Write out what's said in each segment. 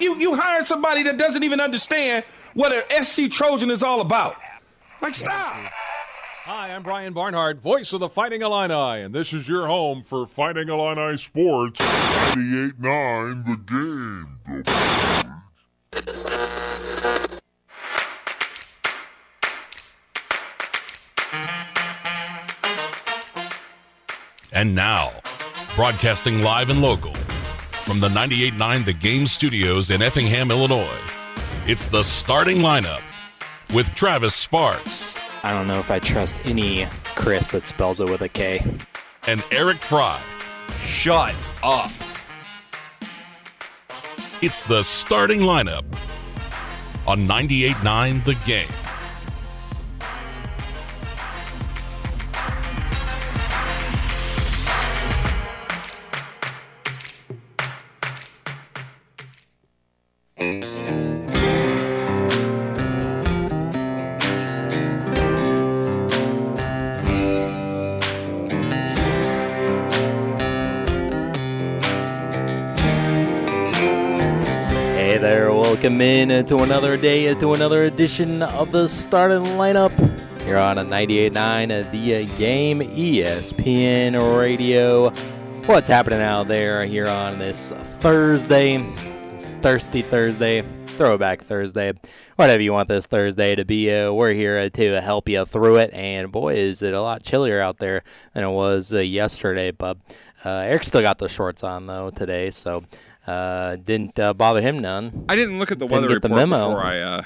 You you hired somebody that doesn't even understand what an SC Trojan is all about. Like, stop. Hi, I'm Brian Barnhart, voice of the Fighting Illini, and this is your home for Fighting Illini Sports 98.9 The Game. And now, broadcasting live and local from the 98.9 The Game studios in Effingham, Illinois, it's the starting lineup with Travis Sparks I don't know if I trust any Chris that spells it with a K. and Eric Fry. Shut up. It's the starting lineup on 98.9 The Game. In to another day, to another edition of the starting lineup. Here on a 98.9 The uh, Game ESPN Radio. What's happening out there here on this Thursday? This thirsty Thursday, throwback Thursday, whatever you want this Thursday to be. Uh, we're here to help you through it. And boy, is it a lot chillier out there than it was uh, yesterday. But uh, Eric still got the shorts on though today, so uh, didn't uh, bother him none. I didn't look at the Didn't weather get the report memo. before I uh,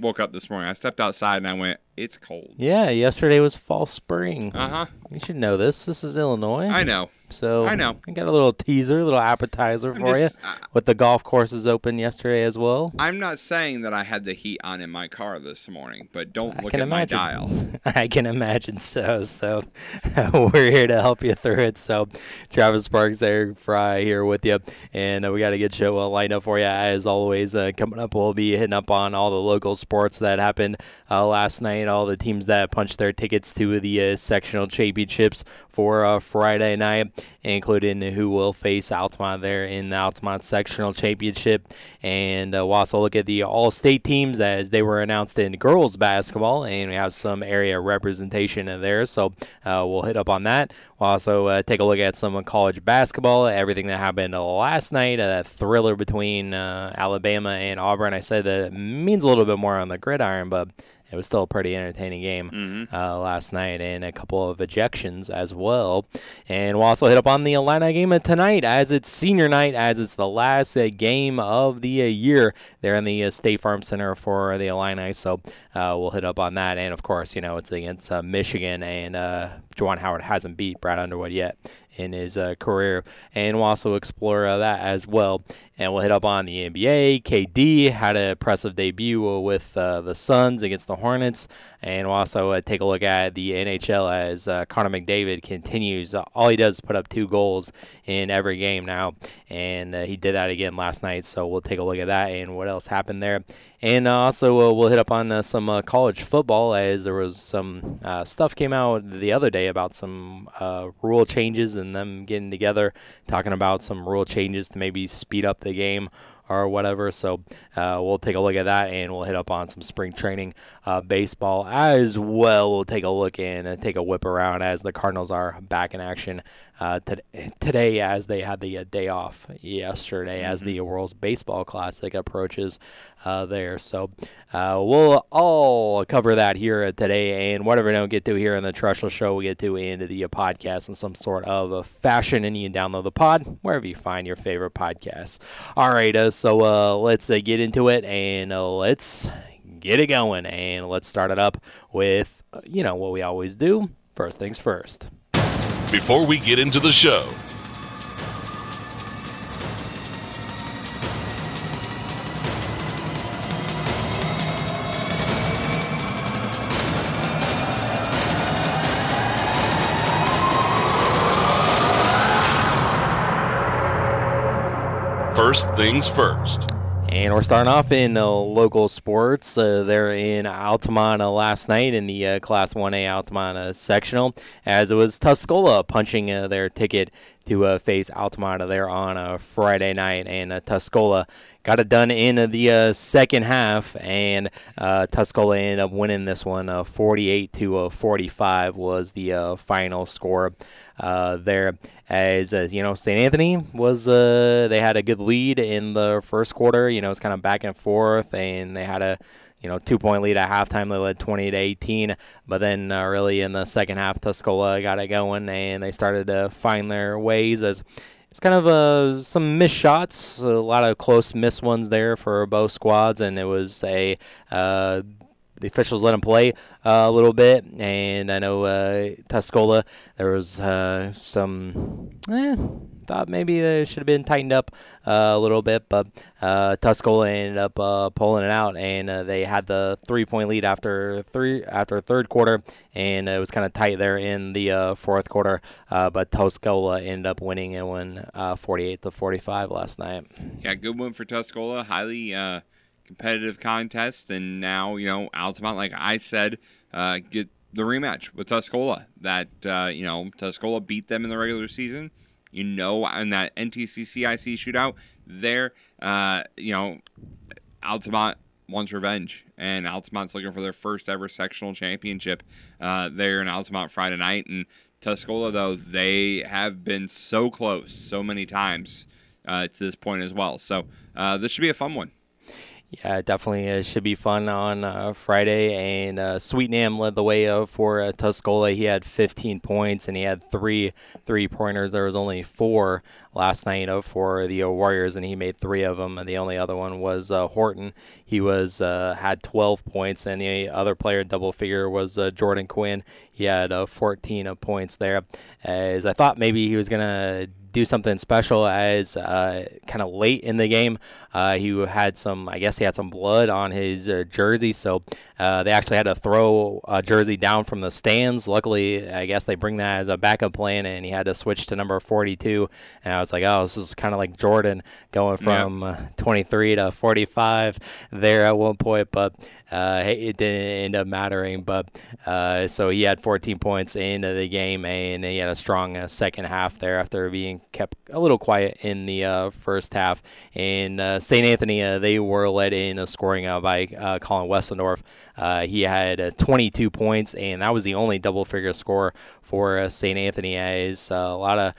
woke up this morning. I stepped outside and I went, "It's cold." Yeah, yesterday was fall spring. Uh huh. You should know this. This is Illinois. I know. So I know. I got a little teaser, a little appetizer for just- you. I- with the golf courses open yesterday as well. I'm not saying that I had the heat on in my car this morning, but don't I look at imagine. my dial. I can imagine so. So we're here to help you through it. So Travis Sparks, Eric Fry here with you, and uh, we got a good show uh, lined up for you as always. Uh, coming up, we'll be hitting up on all the local sports that happened uh, last night, all the teams that punched their tickets to the uh, sectional championships for uh, Friday night, including who will face Altamont there in the Altamont sectional championship, and uh, we'll also look at the all-state teams as they were announced in girls basketball, and we have some area representation in there. So uh, we'll hit up on that. We'll also uh, take a look at some college basketball, everything that happened last night, uh, that thriller between uh, Alabama and Auburn. I said that it means a little bit more on the gridiron, but it was still a pretty entertaining game uh, last night, and a couple of ejections as well. And we'll also hit up on the Illini game of tonight, as it's senior night, as it's the last uh, game of the uh, year there in the uh, State Farm Center for the Illini. So uh, we'll hit up on that, and of course, you know it's against uh, Michigan, and uh, Juwan Howard hasn't beat Brad Underwood yet in his uh, career, and we'll also explore uh, that as well. And we'll hit up on the NBA. KD had an impressive debut with uh, the Suns against the Hornets, and we'll also uh, take a look at the NHL as uh, Connor McDavid continues. Uh, all he does is put up two goals in every game now, and he did that again last night. So we'll take a look at that and what else happened there. And uh, also, uh, we'll hit up on uh, some college football as there was some stuff came out the other day about some rule changes and them getting together, talking about some rule changes to maybe speed up the game or whatever. So uh, we'll take a look at that and we'll hit up on some spring training uh, baseball as well. We'll take a look and take a whip around as the Cardinals are back in action uh, to- today as they had the uh, day off yesterday as the World's Baseball Classic approaches uh, there. So uh, we'll all cover that here today and whatever we don't get to here in the Trussell Show, we get to into the uh, podcast in some sort of a fashion and you can download the pod wherever you find your favorite podcasts. All right, uh, so uh, let's uh, get into it and uh, let's get it going and let's start it up with, you know, what we always do. First things first. Before we get into the show, first things first. And we're starting off in uh, local sports. Uh, they're in Altamont uh, last night in the uh, Class 1A Altamont uh, sectional, as it was Tuscola punching uh, their ticket to face Altamont there on a Friday night, and Tuscola got it done in the uh, second half, and uh, Tuscola ended up winning this one. Uh, 48 to uh, 45 was the uh, final score uh, there. As, you know, St. Anthony was they had a good lead in the first quarter. You know, it's kind of back and forth, and they had a you know, two point lead at halftime. They led 20 to 18, but then uh, really in the second half, Tuscola got it going and they started to find their ways as it's kind of uh, some missed shots, a lot of close missed ones there for both squads, and it was a uh, the officials let them play uh, a little bit, and I know uh, Tuscola there was uh, some. Eh, thought maybe they should have been tightened up uh, a little bit, but uh, Tuscola ended up uh, pulling it out, and uh, they had the three-point lead after three after third quarter, and it was kind of tight there in the uh, fourth quarter. Uh, but Tuscola ended up winning and won 48 to 45 last night. Yeah, good win for Tuscola. Highly competitive contest, and now you know Altamont, like I said, get the rematch with Tuscola. That you know Tuscola beat them in the regular season you know, in that NTCCIC shootout, there, uh, you know, Altamont wants revenge, and Altamont's looking for their first ever sectional championship uh, there in Altamont Friday night. And Tuscola, though, they have been so close so many times uh, to this point as well. So uh, this should be a fun one. Yeah, definitely It should be fun on uh, Friday. And uh, Sweetnam led the way uh, for uh, Tuscola. He had 15 points and he had three three pointers. There was only four last night uh, for the Warriors, and he made three of them. And the only other one was Horton. He was had 12 points, and the other player double figure was Jordan Quinn. He had 14 points there. As I thought maybe he was gonna do something special as uh, kind of late in the game. Uh, he had some, I guess he had some blood on his uh, jersey, so uh, they actually had to throw a jersey down from the stands. Luckily, I guess they bring that as a backup plan, and he had to switch to number 42. And I was like, oh, this is kind of like Jordan going from uh, 23 to 45 there at one point, but uh, it didn't end up mattering. But so he had 14 points into the game, and he had a strong second half there after being kept a little quiet in the uh, first half. And uh, St. Anthony, uh, they were led in a scoring uh, by uh, Colin Westendorf. Uh, he had 22 points, and that was the only double figure score for St. Anthony. As a lot of,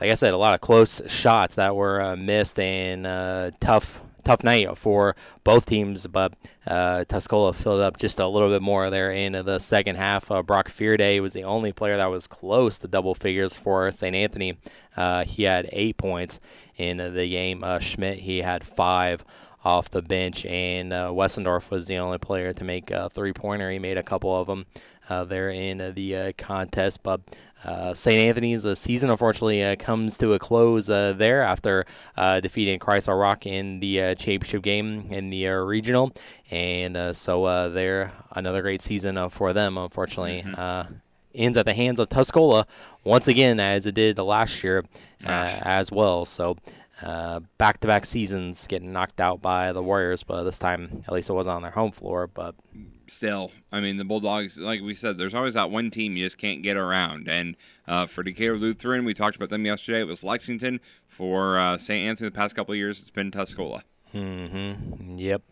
like I said, a lot of close shots that were missed and tough tough night for both teams, but uh, Tuscola filled up just a little bit more there in the second half. Uh, Brock Fearday was the only player that was close to double figures for St. Anthony. Uh, he had eight points in the game. Uh, Schmidt, he had five off the bench, and uh, Westendorf was the only player to make a three pointer. He made a couple of them uh, there in the uh, contest, but uh, St. Anthony's uh, season, unfortunately, uh, comes to a close uh, there after uh, defeating Chrysler Rock in the uh, championship game in the regional. And so they're another great season for them, unfortunately. Mm-hmm. ends at the hands of Tuscola once again, as it did last year as well. So back to back seasons getting knocked out by the Warriors, but this time, at least it wasn't on their home floor. But still, I mean, the Bulldogs, like we said, there's always that one team you just can't get around. And uh, for Decatur Lutheran, we talked about them yesterday. It was Lexington. For uh, St. Anthony, the past couple of years, it's been Tuscola. Mm-hmm. Yep.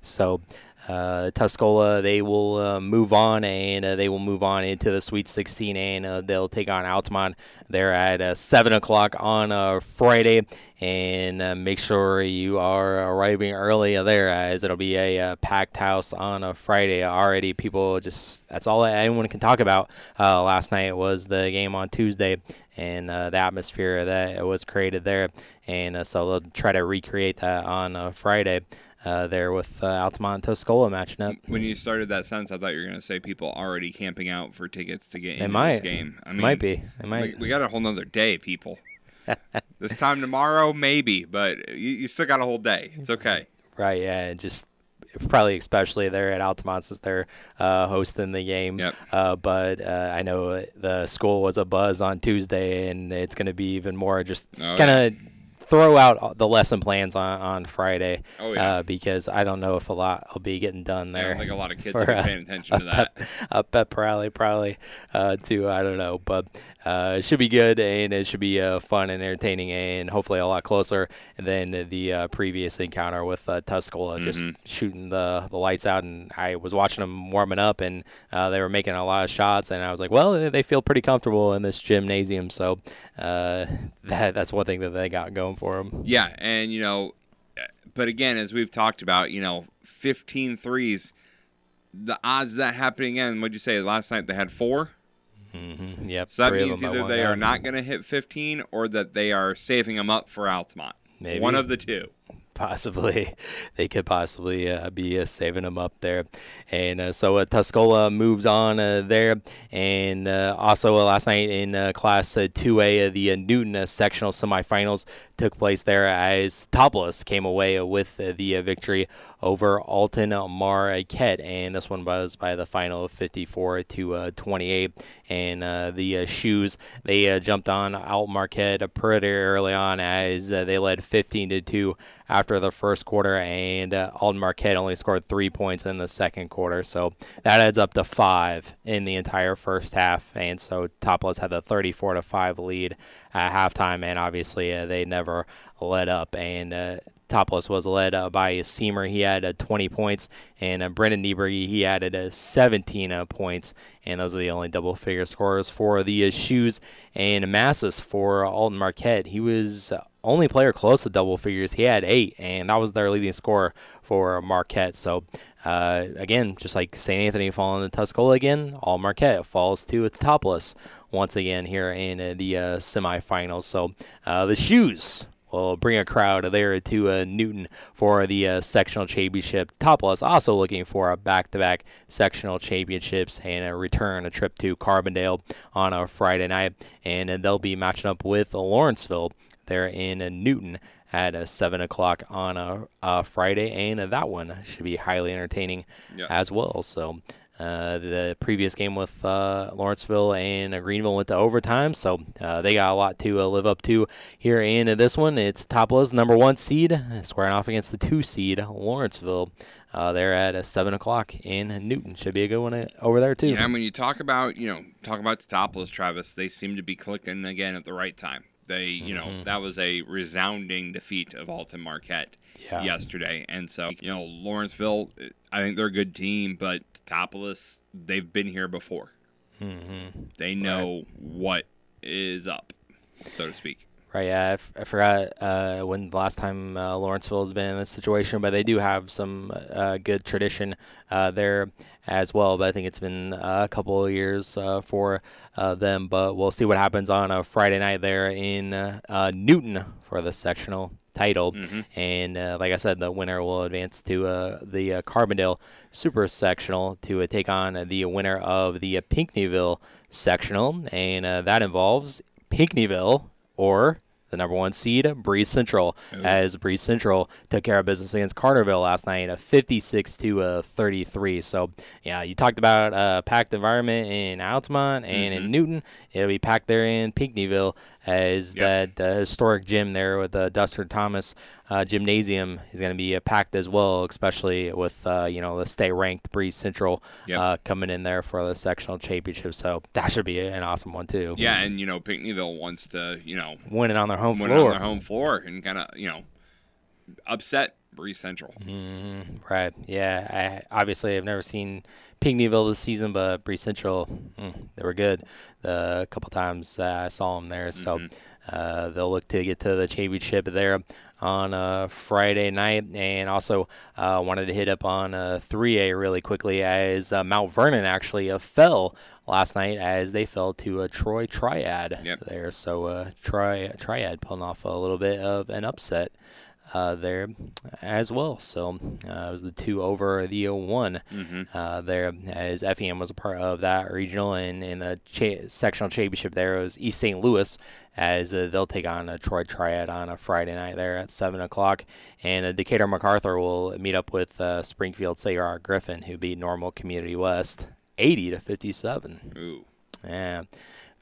So uh, Tuscola, they will uh, move on and uh, they will move on into the Sweet 16 and uh, they'll take on Altamont there at uh, 7 o'clock on uh, Friday. And make sure you are arriving early there as it'll be a packed house on a Friday. Already, people just that's all anyone can talk about. last night was the game on Tuesday and the atmosphere that was created there. And so they'll try to recreate that on a Friday uh, there with uh, Altamont and Tuscola matching up. When you started that sentence, I thought you were going to say people already camping out for tickets to get into might. this game. I mean, might be. It might. We, we got a whole nother day, people. this time tomorrow, maybe, but you, you still got a whole day. It's okay. Right. Yeah. Just probably especially there at Altamont since they're uh, hosting the game. Yep. Uh, but uh, I know the school was a buzz on Tuesday, and it's going to be even more just oh, kind of. Yeah throw out the lesson plans on, on Friday. Oh, yeah. uh, because I don't know if a lot will be getting done I there. don't think a lot of kids for, will be uh, paying attention to that. a pep rally probably uh, too. I don't know, but uh, it should be good and it should be uh, fun and entertaining and hopefully a lot closer than the uh, previous encounter with uh, Tuscola, just Mm-hmm. shooting the, the lights out. And I was watching them warming up and uh, they were making a lot of shots, and I was like, well, they- they feel pretty comfortable in this gymnasium, so uh, that that's one thing that they got going for them. Yeah, and you know, but again, as we've talked about, you know, 15 threes, the odds of that happening again, what'd you say last night? They had four. Yep. So that three means either they are not going to hit 15 or that they are saving them up for Altamont. Maybe. One of the two. possibly they could possibly uh, be uh, saving them up there and uh, so uh, Tuscola moves on uh, there and uh, also uh, last night in uh, class uh, 2A uh, the uh, Newton uh, sectional semifinals took place there as Teutopolis came away with uh, the uh, victory over Alton Marquette and this one was by the final of 54 to uh, 28 and uh, the uh, shoes they uh, jumped on Alton Marquette pretty early on as uh, they led 15 to 2 after the first quarter, and uh, Alton Marquette only scored three points in the second quarter. So that adds up to five in the entire first half. And so Teutopolis had the 34 to 5 lead at halftime, and obviously uh, they never let up. And Teutopolis was led uh, by Seamer. He had uh, 20 points, and uh, Brendan Niebrugge, he added uh, 17 uh, points, and those are the only double figure scorers for the uh, Shoes. And Massis for Alton Marquette, he was uh, only player close to double figures. He had eight, and that was their leading scorer for Marquette. So, again, just like St. Anthony falling to Tuscola again, all Marquette falls to its topless once again here in the semifinals. So, the Shoes will bring a crowd there to uh, Newton for the uh, sectional championship. Teutopolis also looking for a back-to-back sectional championships and a return a trip to Carbondale on a Friday night, and uh, they'll be matching up with Lawrenceville there in uh, Newton at uh, 7 o'clock on a, a Friday, and uh, that one should be highly entertaining Yeah. as well. So uh, the previous game with uh, Lawrenceville and uh, Greenville went to overtime, so uh, they got a lot to uh, live up to here in uh, this one. It's Topla's number one seed squaring off against the two seed Lawrenceville. They're at seven o'clock in Newton. Should be a good one over there too. Yeah, and when you talk about, you know, talk about the Teutopolis, Travis, they seem to be clicking again at the right time. They, you Mm-hmm. know, that was a resounding defeat of Alton Marquette Yeah. yesterday. And so, you know, Lawrenceville, I think they're a good team, but Teutopolis, they've been here before. Mm-hmm. They know what is up, so to speak. Right, yeah, I, f- I forgot uh, when the last time uh, Lawrenceville has been in this situation, but they do have some uh, good tradition uh, there as well. But I think it's been a couple of years uh, for uh, them. But we'll see what happens on a Friday night there in Newton for the sectional title. And uh, like I said, the winner will advance to uh, the uh, Carbondale Super Sectional to uh, take on the winner of the uh, Pinckneyville Sectional, and uh, that involves Pinckneyville or the number one seed, Breese Central, as Breese Central took care of business against Carterville last night, a 56 to a 33. So, yeah, you talked about a packed environment in Altamont and in mm-hmm. Newton. It'll be packed there in Pinckneyville as Yep. that uh, historic gym there with the Duster Thomas uh, Gymnasium is going to be uh, packed as well, especially with uh, you know the state ranked Breese Central Yep. uh, coming in there for the sectional championship. So that should be an awesome one too. Yeah, and, you know, Pinckneyville wants to, you know, winning on their home win floor. on their home floor and kind of, you know, upset Breese Central. Right. Yeah. I obviously have never seen Pinckneyville this season, but Breese Central, mm, they were good the couple times that I saw them there. So uh, they'll look to get to the championship there on uh, Friday night, and also uh, wanted to hit up on uh, 3A really quickly as uh, Mount Vernon actually uh, fell last night as they fell to a Troy Triad Yep. there. So uh, Tri- Triad pulling off a little bit of an upset uh, there as well. So uh, it was the two over the one uh, there as FEM was a part of that regional and in the cha- sectional championship there it was East St. Louis as uh, they'll take on a Troy Triad on a Friday night there at seven o'clock, and uh, Decatur MacArthur will meet up with uh, Springfield Sagar Griffin who beat Normal Community West eighty to fifty-seven. Ooh. Yeah,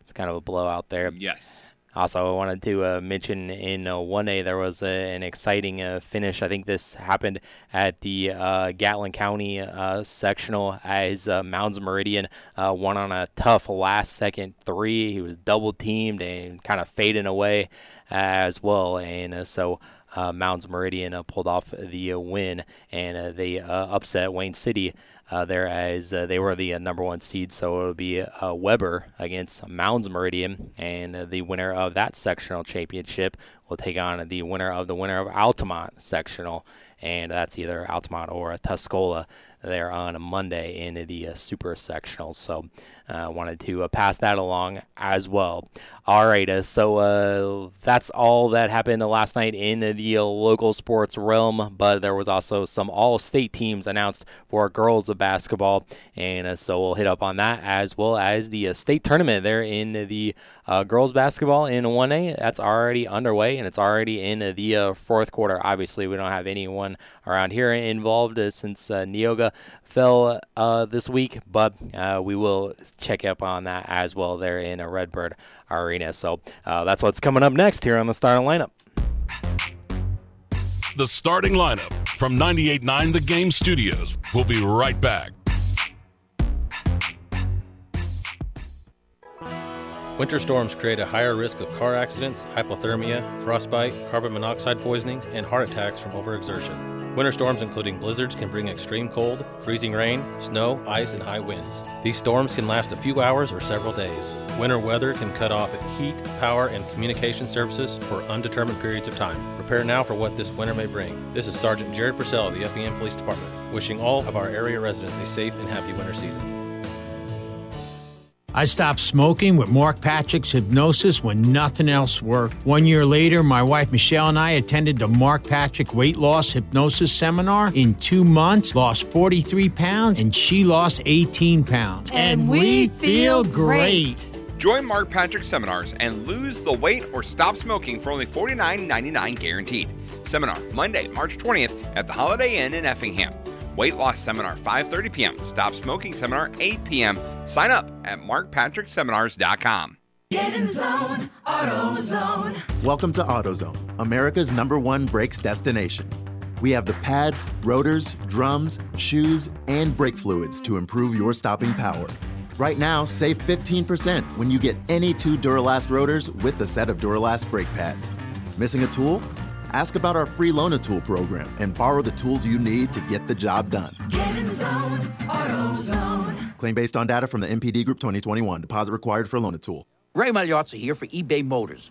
it's kind of a blowout there. Yes. Also, I wanted to uh, mention in uh, 1A there was an exciting uh, finish. I think this happened at the uh, Gallatin County uh, sectional as Mounds Meridian won on a tough last second three. He was double teamed and kind of fading away as well. And so Mounds Meridian pulled off the win and they upset Wayne City. Uh, there as uh, they were the uh, number one seed. So it'll be Webber against Mounds Meridian, and the winner of that sectional championship will take on the winner of the winner of Altamont sectional, and that's either Altamont or Tuscola there on a Monday in the super sectional. So I uh, wanted to uh, pass that along as well. All right, uh, so uh, that's all that happened last night in the local sports realm, but there was also some all state teams announced for girls of basketball, and uh, so we'll hit up on that as well as the uh, state tournament there in the girls basketball in 1A. That's already underway, and it's already in the fourth quarter. Obviously, we don't have anyone around here involved since Neoga fell this week, but we will check up on that as well there in a Redbird Arena. So uh, that's what's coming up next here on the starting lineup. The starting lineup from 98.9 The Game Studios. We'll be right back. Winter storms create a higher risk of car accidents, hypothermia, frostbite, carbon monoxide poisoning, and heart attacks from overexertion. Winter storms, including blizzards, can bring extreme cold, freezing rain, snow, ice, and high winds. These storms can last a few hours or several days. Winter weather can cut off heat, power, and communication services for undetermined periods of time. Prepare now for what this winter may bring. This is Sergeant Jared Purcell of the Effingham Police Department, wishing all of our area residents a safe and happy winter season. I stopped smoking with Mark Patrick's hypnosis when nothing else worked. One year later, my wife Michelle and I attended the Mark Patrick Weight Loss Hypnosis Seminar. In two months, lost 43 pounds, and she lost 18 pounds. And, and we, we, feel great. great. Join Mark Patrick seminars and lose the weight or stop smoking for only $49.99 guaranteed. Seminar Monday, March 20th at the Holiday Inn in Effingham. Weight loss seminar 5:30 p.m. Stop smoking seminar 8 p.m. Sign up at markpatrickseminars.com. Get in zone, AutoZone. Welcome to AutoZone, America's number one brakes destination. We have the pads, rotors, drums, shoes, and brake fluids to improve your stopping power. Right now, save 15% when you get any two Duralast rotors with the set of Duralast brake pads. Missing a tool? Ask about our free Loan Tool program and borrow the tools you need to get the job done. Get in zone, AutoZone. Claim based on data from the NPD Group 2021. Deposit required for Loan Tool. Ray Magliozzi here for eBay Motors.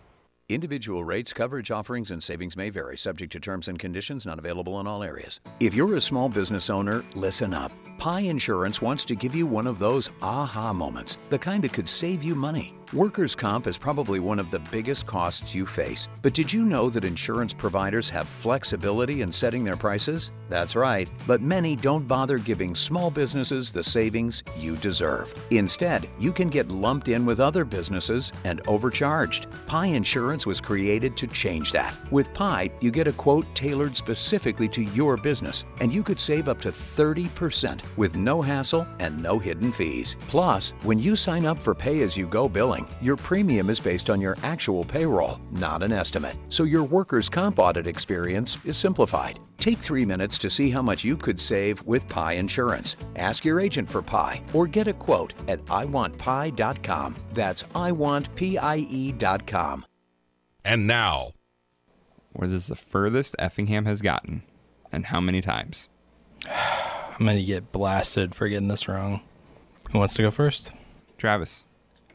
Individual rates, coverage offerings, and savings may vary, subject to terms and conditions not available in all areas. If you're a small business owner, listen up. Pie Insurance wants to give you one of those aha moments, the kind that could save you money. Workers' comp is probably one of the biggest costs you face. But did you know that insurance providers have flexibility in setting their prices? That's right, but many don't bother giving small businesses the savings you deserve. Instead, you can get lumped in with other businesses and overcharged. Pie Insurance was created to change that. With Pie, you get a quote tailored specifically to your business, and you could save up to 30% with no hassle and no hidden fees. Plus, when you sign up for pay as you go billing, your premium is based on your actual payroll, not an estimate. So your workers' comp audit experience is simplified. Take three minutes to see how much you could save with Pie Insurance. Ask your agent for Pie or get a quote at iwantpie.com. That's iwantpie.com. And now, where is the furthest Effingham has gotten, and how many times? I'm going to get blasted for getting this wrong. Who wants to go first? Travis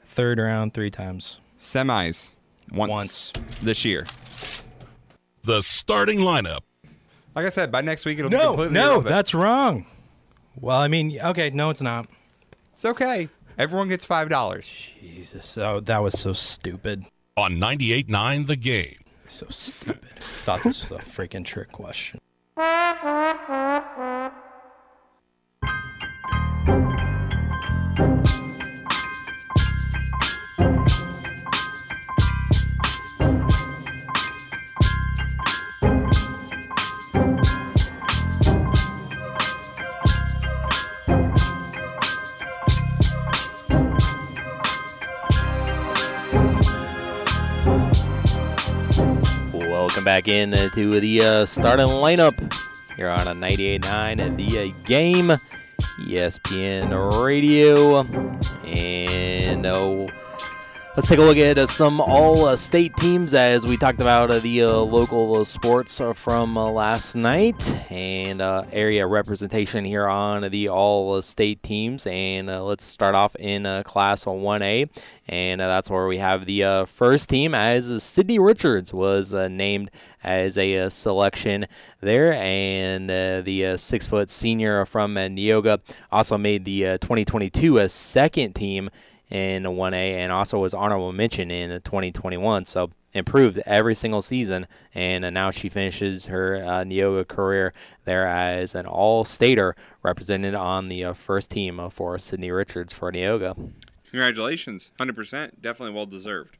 third round three times. Semis once, once. this year. The starting lineup. Like I said, by next week it'll no, be completely no, irrelevant. that's wrong. Well, I mean, okay, no, it's not. It's okay. Everyone gets five dollars. Jesus, oh, that was so stupid. On 98.9 The Game. So stupid. Thought this was a freaking trick question. back in to the uh, starting lineup here on a 98.9 the uh, game, ESPN Radio, and uh, let's take a look at uh, some all-state teams as we talked about uh, the uh, local uh, sports uh, from uh, last night. And uh, area representation here on the all-state teams. And uh, let's start off in uh, Class 1A, and uh, that's where we have the uh, first team as uh, Sydney Richards was uh, named as a uh, selection there, and uh, the uh, six-foot senior from uh, Neoga also made the uh, 2022 uh, second team in the 1A and also was honorable mention in 2021. So improved every single season, and uh, now she finishes her uh, Neoga career there as an all-stater represented on the uh, first team uh, for Sydney Richards for Neoga. Congratulations, hundred percent, definitely well deserved.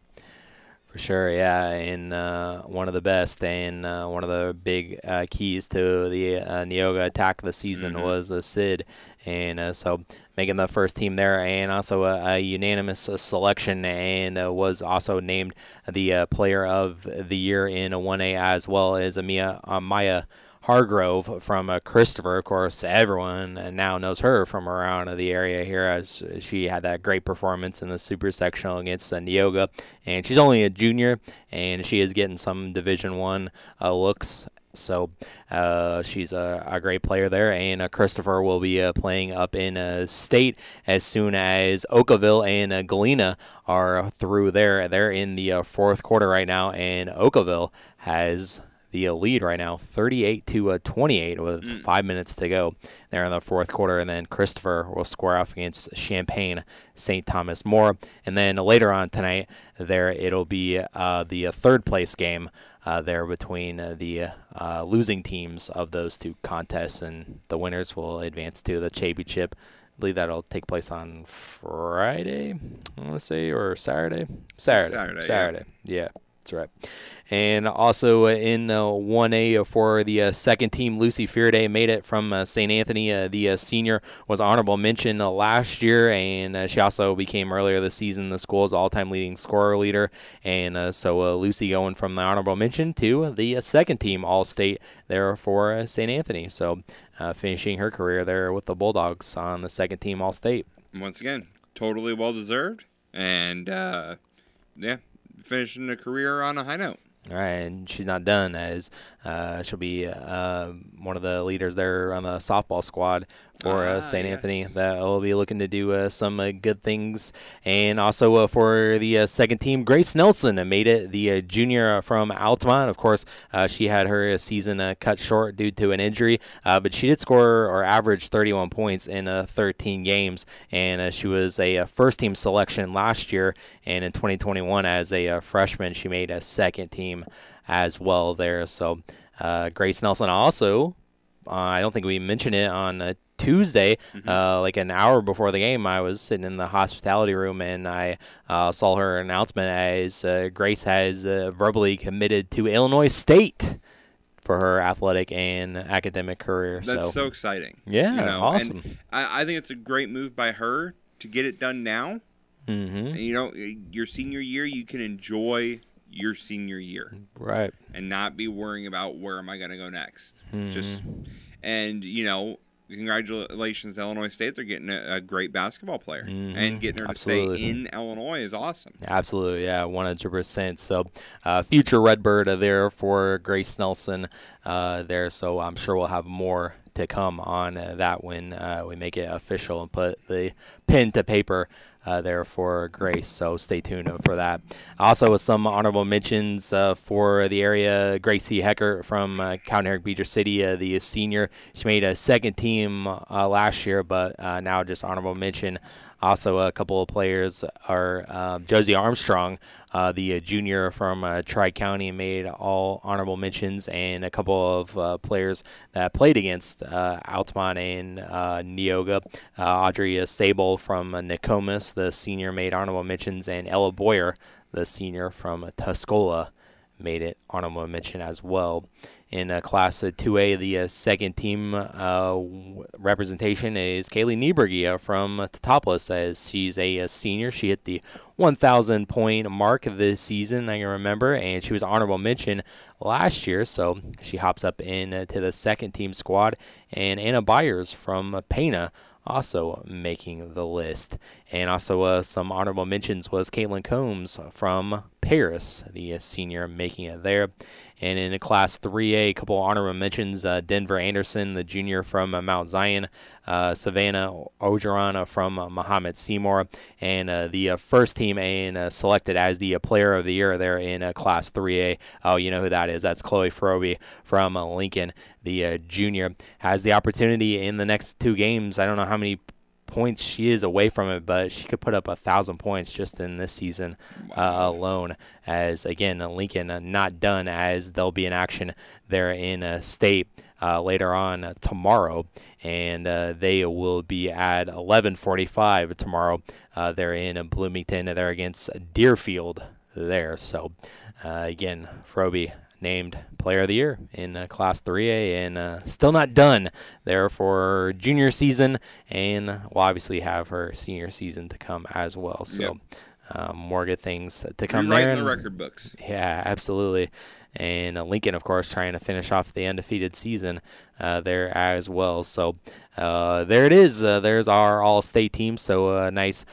For sure, yeah, and uh, one of the best, and uh, one of the big uh, keys to the uh, Neoga attack of the season Mhm. was uh, Sid, and uh, so making the first team there, and also a, a unanimous uh, selection, and uh, was also named the uh, player of the year in a 1A as well as Amia uh, Maya. Hargrove from uh, Christopher. Of course, everyone now knows her from around the area here as she had that great performance in the super sectional against uh, Neoga. And she's only a junior, and she is getting some Division One uh, looks. So uh, she's a, a great player there, and uh, Christopher will be uh, playing up in state as soon as Okawville and Galena are through there. They're in the fourth quarter right now, and Okawville has the lead right now, 38 to uh, 28, with five minutes to go there in the fourth quarter. And then Christopher will square off against Champaign St. Thomas More. And then later on tonight, there it'll be uh, the uh, third place game uh, there between uh, the uh, losing teams of those two contests, and the winners will advance to the championship. I believe that'll take place on Friday, I want to say, or Saturday. Saturday. Saturday, yeah. Saturday. Yeah, that's right. And also uh, in uh, 1A for the uh, second team, Lucy Fearday made it from uh, St. Anthony. Uh, the uh, senior was honorable mention uh, last year, and uh, she also became earlier this season the school's all-time leading scorer leader. And uh, so uh, Lucy going from the honorable mention to the uh, second team All-State there for uh, St. Anthony. So uh, finishing her career there with the Bulldogs on the second team All-State. Once again, totally well deserved, and uh, yeah, finishing a career on a high note. All right, and she's not done as uh, she'll be uh, one of the leaders there on the softball squad for uh, Ah, St. Anthony that will be looking to do uh, some uh, good things. And also uh, for the uh, second team, Grace Nelson made it, the uh, junior from Altamont. Of course, uh, she had her season uh, cut short due to an injury, uh, but she did score or average 31 points in uh, 13 games. And uh, she was a, first team selection last year. And in 2021, as a freshman, she made a second team as well there. So uh, Grace Nelson also, uh, I don't think we mentioned it on uh, Tuesday, uh, like an hour before the game. I was sitting in the hospitality room and I uh, saw her announcement as uh, Grace has uh, verbally committed to Illinois State for her athletic and academic career. That's so, so, exciting. Yeah, you know? awesome. I, I think it's a great move by her to get it done now. Mm-hmm. And, you know, your senior year, you can enjoy your senior year, Right. and not be worrying about where am I going to go next. Mhm. Just and you know, congratulations Illinois State. They're getting a, a great basketball player, Mhm. and getting her to Absolutely. stay in Illinois is awesome. Absolutely, yeah, one hundred percent. So, uh, future Redbird there for Grace Nelson uh, there. So I'm sure we'll have more to come on uh, that when uh, we make it official and put the pen to paper uh, there for Grace. So stay tuned for that. Also, with some honorable mentions uh, for the area, Gracie Hecker from uh, Cowden Beecher City, uh, the senior. She made a second team uh, last year, but uh, now just honorable mention. Also, a couple of players are um, Josie Armstrong, uh, the junior from uh, Tri County, made all honorable mentions, and a couple of uh, players that played against uh, Altamont and uh, Neoga. Audrey Sable from Nokomis, the senior, made honorable mentions, and Ella Boyer, the senior from Tuscola, made it honorable mention as well in uh, Class 2A. The uh, second team uh, representation is Kaylee Niebrugge from Teutopolis, as she's a, a, senior. She hit the 1,000 point mark this season, I can remember, and she was honorable mention last year, so she hops up into the second team squad. And Anna Byers from Pana also making the list. And also uh, some honorable mentions was Caitlin Combs from Paris, the senior, making it there. And in Class 3A, a couple honorable mentions uh, Denver Anderson, the junior from uh, Mount Zion, uh, Savannah Ogeron from uh, Mahomet-Seymour, and uh, the uh, first team and selected as the player of the year there in Class 3A. Oh, you know who that is? That's Chloe Froby from Lincoln, the junior. Has the opportunity in the next two games. I don't know how many points she is away from it, but she could put up a thousand points just in this season uh, alone. As again, Lincoln uh, not done, as they'll be in action there in uh, state. Uh, later on uh, tomorrow, and uh, they will be at 11:45 tomorrow. they're in Bloomington. They're against Deerfield there. So again, Froby named Player of the Year in uh, Class 3A, and uh, still not done there for junior season, and will obviously have her senior season to come as well. So. Yep. Um, more good things to come Rewriting there. the record books. Yeah, absolutely. And uh, Lincoln, of course, trying to finish off the undefeated season uh, there as well. So uh, there it is. Uh, there's our all-state team. So a nice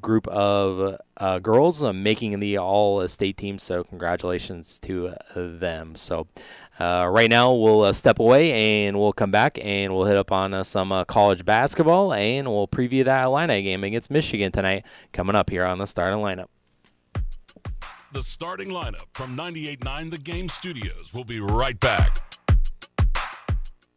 group of uh, girls uh, making the all state team. So, congratulations to uh, them. So, uh, right now, we'll uh, step away and we'll come back and we'll hit up on some college basketball and we'll preview that Illini game against Michigan tonight coming up here on the starting lineup. The starting lineup from 98.9 The Game Studios. We'll be right back.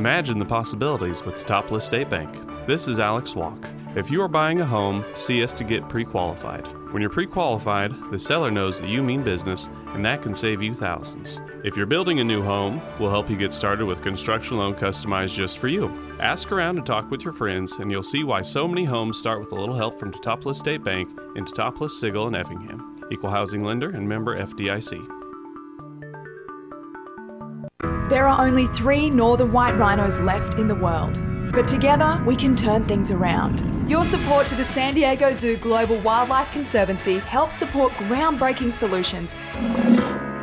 Imagine the possibilities with Teutopolis State Bank. This is Alex Walk. If you are buying a home, see us to get pre qualified. When you're pre qualified, the seller knows that you mean business, and that can save you thousands. If you're building a new home, we'll help you get started with construction loan customized just for you. Ask around and talk with your friends, and you'll see why so many homes start with a little help from Teutopolis State Bank in Teutopolis, Sigel, and Effingham. Equal housing lender and member FDIC. There are only three northern white rhinos left in the world, but together we can turn things around. Your support to the San Diego Zoo Global Wildlife Conservancy helps support groundbreaking solutions.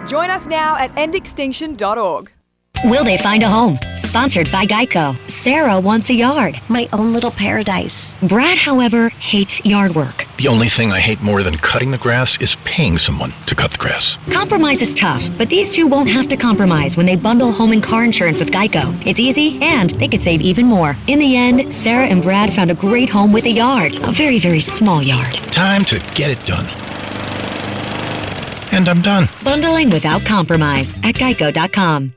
Join us now at endextinction.org. Will they find a home? Sponsored by Geico. Sarah wants a yard. My own little paradise. Brad, however, hates yard work. The only thing I hate more than cutting the grass is paying someone to cut the grass. Compromise is tough, but these two won't have to compromise when they bundle home and car insurance with Geico. It's easy and they could save even more. In the end, Sarah and Brad found a great home with a yard. A very, very small yard. Time to get it done. And I'm done. Bundling without compromise at geico.com.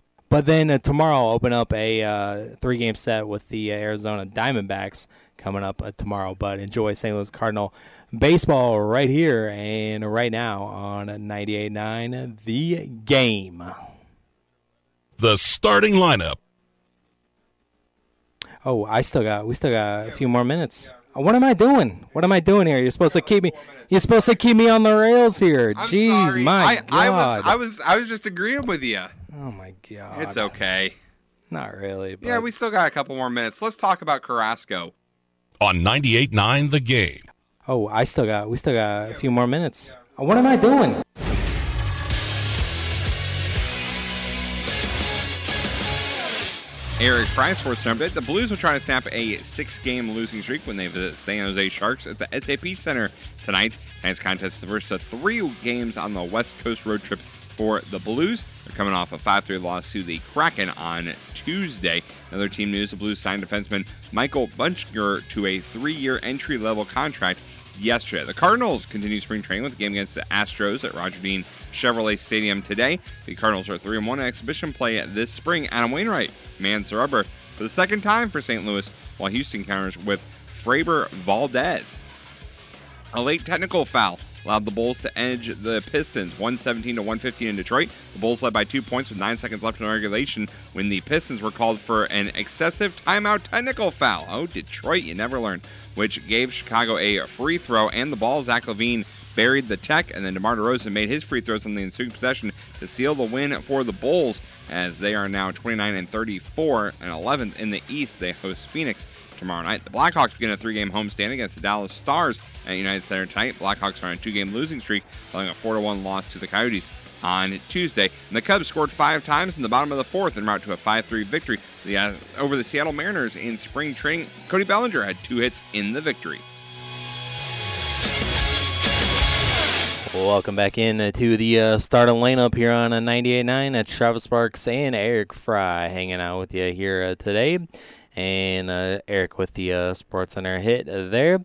But then uh, tomorrow, I'll open up a uh, three game set with the Arizona Diamondbacks coming up uh, tomorrow. But enjoy St. Louis Cardinal baseball right here and right now on 98.9 The Game. The starting lineup. Oh, I still got. We still got a few more minutes. What am I doing? What am I doing here? You're supposed to keep me. You're supposed to keep me on the rails here. I'm Jeez, sorry. my I, God. I was I was I was just agreeing with you. Oh my God. It's okay. Not really. But Yeah, we still got a couple more minutes. Let's talk about Carrasco. On 98.9 The Game. Oh, I still got. We still got a few more minutes. What am I doing? Eric Fry, Sports Center. The Blues will trying to snap a six-game losing streak when they visit San Jose Sharks at the SAP Center tonight. Tonight's contest is the first of three games on the West Coast road trip for the Blues. They're coming off a 5-3 loss to the Kraken on Tuesday. Another team news: the Blues signed defenseman Michael Buchinger to a three-year entry-level contract yesterday. The Cardinals continue spring training with a game against the Astros at Roger Dean Chevrolet Stadium today. The Cardinals are 3 1 in exhibition play this spring. Adam Wainwright mans the rubber for the second time for St. Louis, while Houston counters with Framber Valdez. A late technical foul allowed the Bulls to edge the Pistons 117 to 115 in Detroit. The Bulls led by two points with nine seconds left in regulation when the Pistons were called for an excessive timeout technical foul. Oh, Detroit, you never learn. Which gave Chicago a free throw and the ball. Zach LaVine buried the tech, and then DeMar DeRozan made his free throws on the ensuing possession to seal the win for the Bulls, as they are now 29 and 34 and 11th in the East. They host Phoenix tomorrow night. The Blackhawks begin a three-game homestand against the Dallas Stars at United Center tonight. Blackhawks are on a two-game losing streak, following a four-to-one loss to the Coyotes on Tuesday. And the Cubs scored five times in the bottom of the fourth en route to a 5-3 victory the, uh, over the Seattle Mariners in spring training. Cody Bellinger had two hits in the victory. Welcome back in to the uh, starting lineup here on a 98.9. That's Travis Sparks and Eric Fry hanging out with you here uh, today. And uh, Eric with the uh, Sports Center hit there.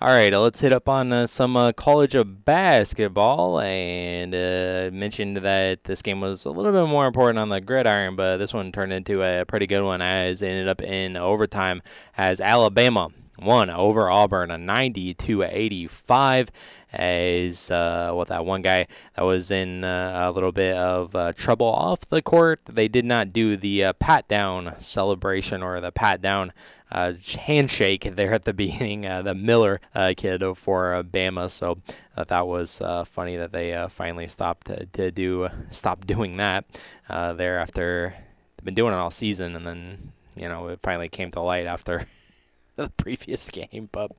All right, uh, let's hit up on uh, some uh, college of basketball. And uh, mentioned that this game was a little bit more important on the gridiron, but this one turned into a pretty good one as it ended up in overtime as Alabama won over Auburn a 90 to 85 as uh, well that one guy that was in uh, a little bit of uh, trouble off the court. They did not do the uh, pat down celebration or the pat down uh, handshake there at the beginning uh, the Miller kid for Bama. So that was funny that they finally stopped to, to do stop doing that there after they've been doing it all season. And then you know it finally came to light after the previous game. But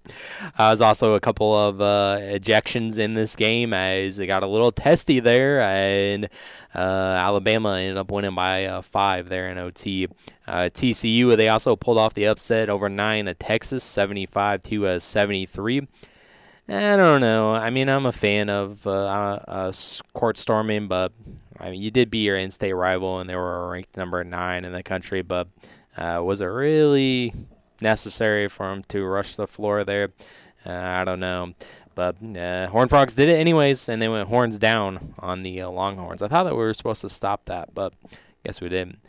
uh, there's also a couple of uh, ejections in this game as it got a little testy there, and uh, Alabama ended up winning by uh, five there in OT. Uh, TCU they also pulled off the upset over nine at Texas, 75 to uh, 73. I don't know. I mean, I'm a fan of uh, court storming, but I mean, you did beat your in-state rival, and they were ranked number nine in the country. But was it really necessary for him to rush the floor there. Uh, I don't know. But uh, Horn Frogs did it anyways, and they went horns down on the uh, Longhorns. I thought that we were supposed to stop that, but guess we didn't.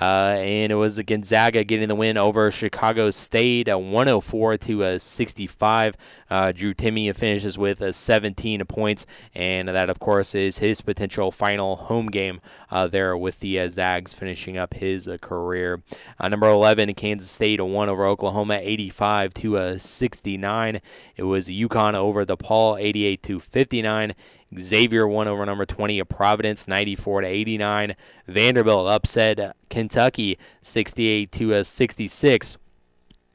Uh, and it was Gonzaga getting the win over Chicago State, a 104 to a 65. Uh, Drew Timme finishes with a 17 points, and that, of course, is his potential final home game uh, there with the uh, Zags finishing up his uh, career. Uh, number 11, Kansas State, a one over Oklahoma, 85 to a 69. It was UConn over DePaul, 88 to 59. Xavier won over number 20 of Providence, 94 to 89. Vanderbilt upset Kentucky, 68 to 66.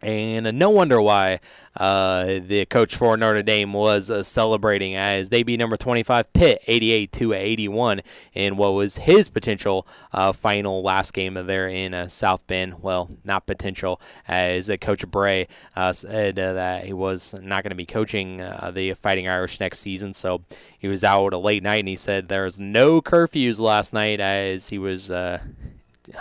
And no wonder why uh, the coach for Notre Dame was uh, celebrating as they beat number 25 Pitt 88 to 81 in what was his potential uh, final last game there in uh, South Bend. Well, not potential, as uh, Coach Brey uh, said that he was not going to be coaching the Fighting Irish next season. So he was out a late night, and he said there was no curfews last night as he was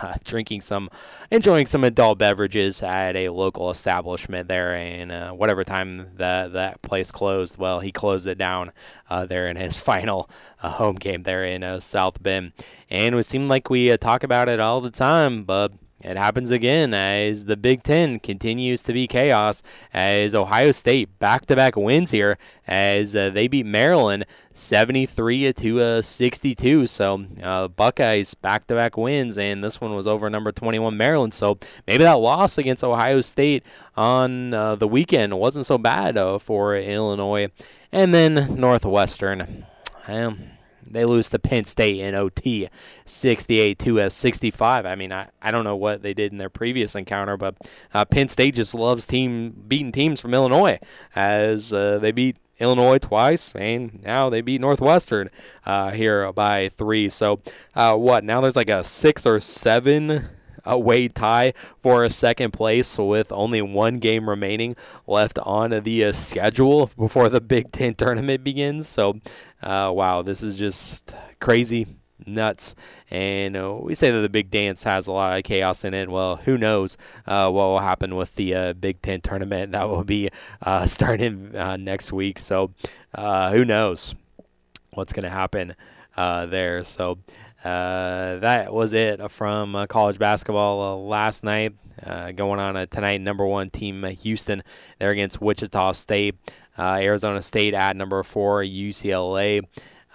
uh, drinking some, enjoying some adult beverages at a local establishment there. And uh, whatever time that that place closed, well, he closed it down uh, there in his final uh, home game there in uh, South Bend. And it seemed like we uh, talk about it all the time, but it happens again as the Big Ten continues to be chaos as Ohio State back-to-back wins here as uh, they beat Maryland 73 to uh, 62. So uh, Buckeyes back-to-back wins, and this one was over number 21 Maryland. So maybe that loss against Ohio State on uh, the weekend wasn't so bad uh, for Illinois, and then Northwestern. Um, they lose to Penn State in OT, 68 to 65. I mean, I, I don't know what they did in their previous encounter, but uh, Penn State just loves team beating teams from Illinois, as uh, they beat Illinois twice, and now they beat Northwestern uh, here by three. So, uh, what? Now there's like a six or seven away tie for a second place with only one game remaining left on the uh, schedule before the Big Ten tournament begins. So, uh, wow, this is just crazy. Nuts, and uh, we say that the big dance has a lot of chaos in it. Well, who knows uh, what will happen with the uh, Big Ten tournament that will be uh, starting next week. So, who knows what's going to happen there? So, uh, that was it from uh, college basketball uh, last night. Uh, going on tonight, number one team Houston. They're against Wichita State. Uh, Arizona State at number four, UCLA.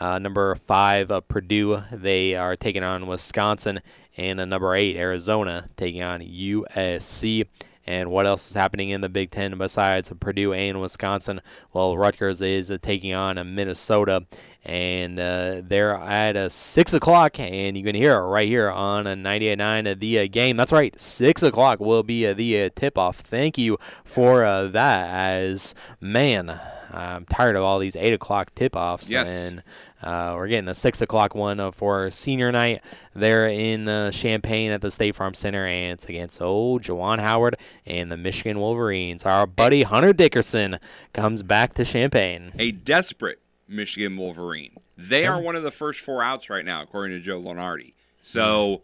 number five, Purdue. They are taking on Wisconsin. And number eight, Arizona, taking on USC. And what else is happening in the Big Ten besides Purdue and Wisconsin? Well, Rutgers is uh, taking on uh, Minnesota, and uh, they're at uh, 6 o'clock, and you can hear it right here on uh, 98.9 the uh, game. That's right, 6 o'clock will be the tip-off. Thank you for that, as, man, I'm tired of all these 8 o'clock tip-offs. Yes. And uh, we're getting the six o'clock one uh, for senior night there in uh, Champaign at the State Farm Center, and it's against old Juwan Howard and the Michigan Wolverines. Our buddy Hunter Dickinson comes back to Champaign. A desperate Michigan Wolverine. They are one of the first four outs right now, according to Joe Lunardi. So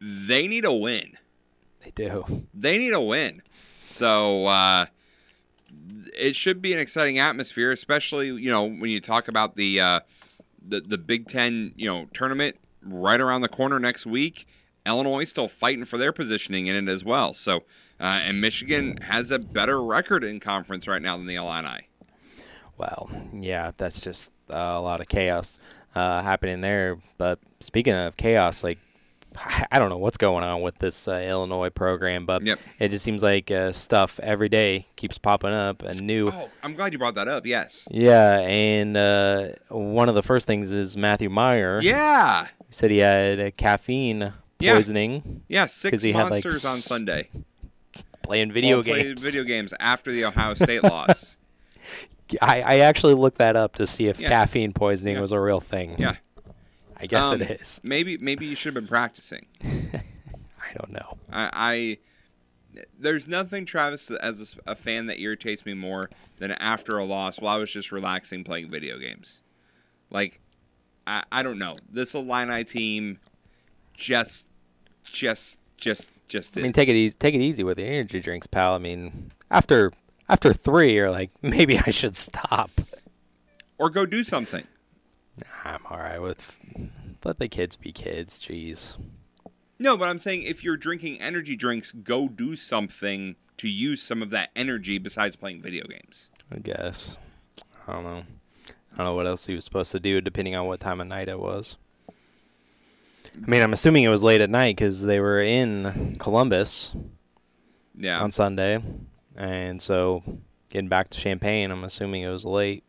they need a win. They do. They need a win. So uh, it should be an exciting atmosphere, especially you know when you talk about the uh, the the Big Ten you know tournament right around the corner next week. Illinois still fighting for their positioning in it as well. So, uh, and Michigan has a better record in conference right now than the Illini. Well, yeah, that's just uh, a lot of chaos uh, happening there. But speaking of chaos, like I don't know what's going on with this uh, Illinois program, but yep. it just seems like uh, stuff every day keeps popping up and new. Oh, I'm glad you brought that up. Yes. Yeah, and uh, one of the first things is Matthew Mayer. Yeah. He said he had a caffeine poisoning. Yeah, yeah six he monsters had, like, on Sunday. Playing video well, games. Playing video games after the Ohio State loss. I, I actually looked that up to see if Yeah. caffeine poisoning Yeah. was a real thing. Yeah. I guess Um, it is. Maybe maybe you should have been practicing. I don't know. I, I there's nothing, Travis, as a fan that irritates me more than after a loss while I was just relaxing playing video games. Like, I, I don't know. This Illini team just, just, just, just. I mean, is. take it easy. Take it easy with the energy drinks, pal. I mean, after after three, you're like, maybe I should stop. or go do something. I'm all right with. Let the kids be kids. Jeez. No, but I'm saying if you're drinking energy drinks, go do something to use some of that energy besides playing video games. I guess. I don't know. I don't know what else he was supposed to do, depending on what time of night it was. I mean, I'm assuming it was late at night because they were in Columbus Yeah. on Sunday, and so getting back to Champaign, I'm assuming it was late.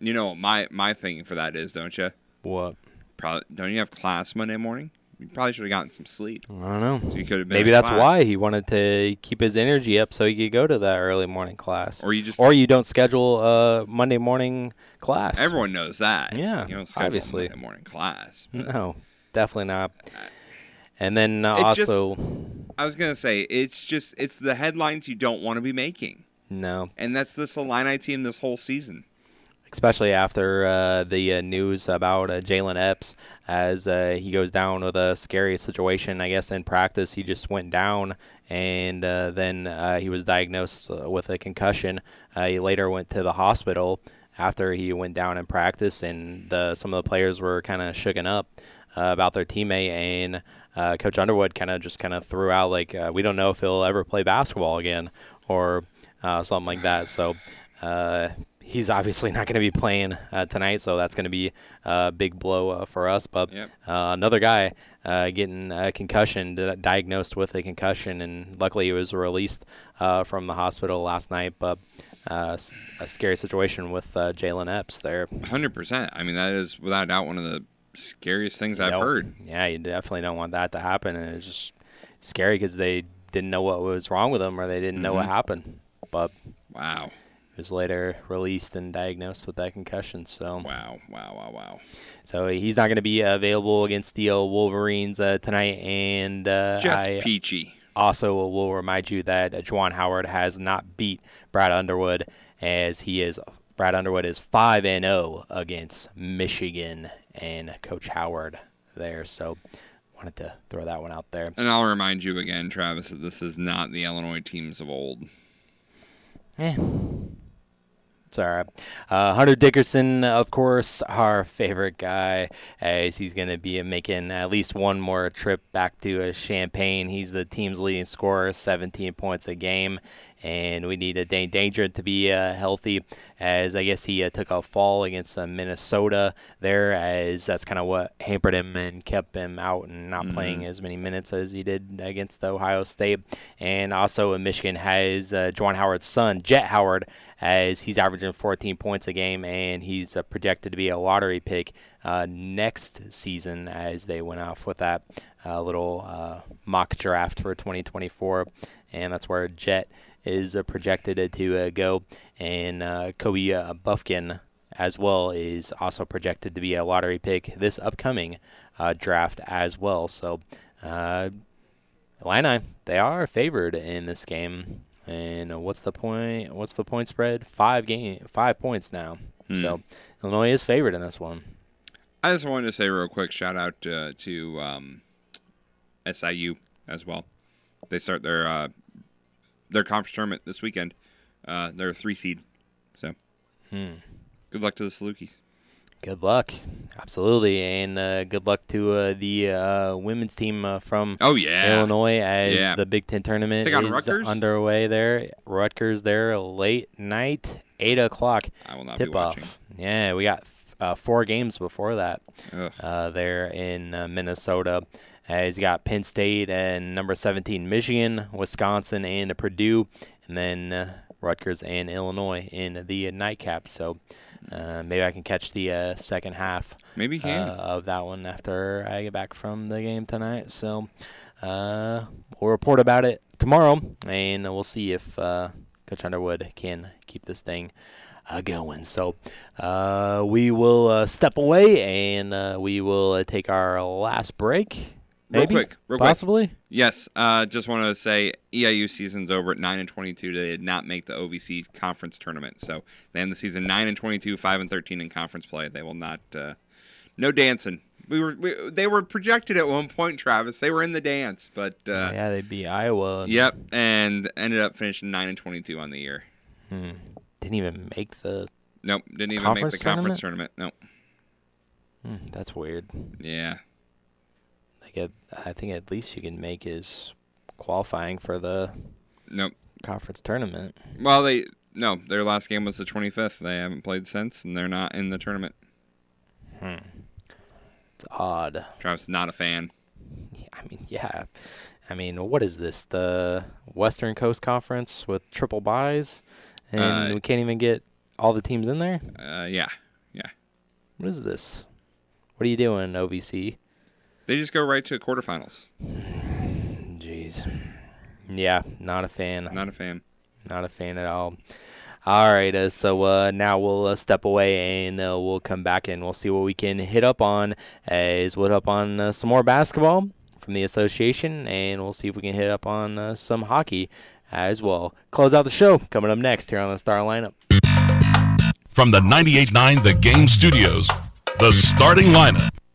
You know what my my thinking for that is, don't you? What? Probably don't you have class Monday morning? You probably should have gotten some sleep. I don't know. So you could have been Maybe that's class. why he wanted to keep his energy up so he could go to that early morning class. Or you just- or you don't schedule a Monday morning class. Everyone knows that. Yeah, you don't schedule obviously. a Monday morning class. No, definitely not. And then uh, It just- also, I was gonna say it's just it's the headlines you don't want to be making, no, and that's this Illini team this whole season. Especially after uh, the uh, news about uh, Jayden Epps as uh, he goes down with a scary situation. I guess in practice he just went down, and uh, then uh, he was diagnosed with a concussion. he later went to the hospital after he went down in practice, and the, some of the players were kind of shooken up about their teammate and. Coach Underwood kind of just kind of threw out like we don't know if he'll ever play basketball again or something like that. So he's obviously not going to be playing uh, tonight, so that's going to be a big blow uh, for us. But yep. uh, another guy uh, getting a concussion, diagnosed with a concussion, and luckily he was released uh, from the hospital last night. But uh, a scary situation with Jayden Epps there. 100%. I mean, that is without doubt one of the scariest things I've heard. Yeah, you definitely don't want that to happen. And it's just scary because they didn't know what was wrong with him or they didn't mm-hmm. know what mm-hmm. happened. But wow was later released and diagnosed with that concussion. So wow, wow, wow, wow. So he's not going to be available against the Wolverines uh, tonight, and uh, just I peachy. Also, will remind you that uh, Juwan Howard has not beat Brad Underwood, as he is Brad Underwood is five and zero oh against Michigan and Coach Howard there. So wanted to throw that one out there. And I'll remind you again, Travis, that this is not the Illinois teams of old. Yeah. It's. Uh, Hunter Dickinson, of course, our favorite guy, as he's going to be making at least one more trip back to Champaign. He's the team's leading scorer, 17 points a game and we need a Dainja to be uh, healthy. As I guess he uh, took a fall against uh, Minnesota there, as that's kind of what hampered him and kept him out and not mm-hmm. playing as many minutes as he did against Ohio State. And also, in Michigan has uh, Juwan Howard's son, Jett Howard, as he's averaging 14 points a game, and he's uh, projected to be a lottery pick uh, next season as they went off with that uh, little uh, mock draft for 2024. And that's where Jett is uh, projected to uh, go, and uh, Kobe Bufkin as well is also projected to be a lottery pick this upcoming draft as well. So, Illini, they are favored in this game. And what's the point? What's the point spread? Five game, five points now. Hmm. So Illinois is favored in this one. I just wanted to say real quick shout out uh, to um, SIU as well. They start their uh, their conference tournament this weekend. Uh, they're a three seed, so hmm. good luck to the Salukis. Good luck, absolutely, and uh, good luck to uh, the uh, women's team uh, from oh yeah Illinois as yeah. the Big Ten tournament is Rutgers? underway. There, Rutgers there late night, eight o'clock. I will not tip off. Yeah, we got uh, four games before that uh, there in Minnesota. Uh, he's got Penn State and number 17 Michigan, Wisconsin, and Purdue, and then uh, Rutgers and Illinois in the nightcap. So uh, maybe I can catch the uh, second half. Maybe can. Uh, of that one after I get back from the game tonight. So uh, we'll report about it tomorrow, and we'll see if Coach Underwood can keep this thing. Uh, going. So uh, we will uh, step away and we will take our last break. Maybe? Real quick, real possibly. Quick. Yes, uh, just want to say EIU season's over at nine and twenty-two. They did not make the OVC conference tournament, so they end the season nine and twenty-two, five and thirteen in conference play. They will not. Uh, no dancing. We were we, they were projected at one point, Travis. They were in the dance, but uh, yeah, they beat Iowa. And yep, and ended up finishing nine and twenty-two on the year. Hmm. Didn't even make the. Nope, didn't even make the conference tournament. tournament. Nope. Hmm, that's weird. Yeah I think at least you can make is qualifying for the nope conference tournament. Well, they no, their last game was the 25th. They haven't played since, and they're not in the tournament. Hmm. It's odd. Travis not a fan. I mean, yeah. I mean, what is this? The Western Coast Conference with triple buys, and uh, we can't even get all the teams in there. Uh, yeah, yeah. What is this? What are you doing, OVC? They just go right to quarterfinals. Jeez. Yeah, not a fan. Not a fan. Not a fan at all. All right, uh, so uh, now we'll uh, step away and uh, we'll come back and we'll see what we can hit up on. As we'll hit up on uh, some more basketball from the association, and we'll see if we can hit up on uh, some hockey as well. Close out the show coming up next here on the Star Lineup. From the 98.9 The Game Studios, the starting lineup.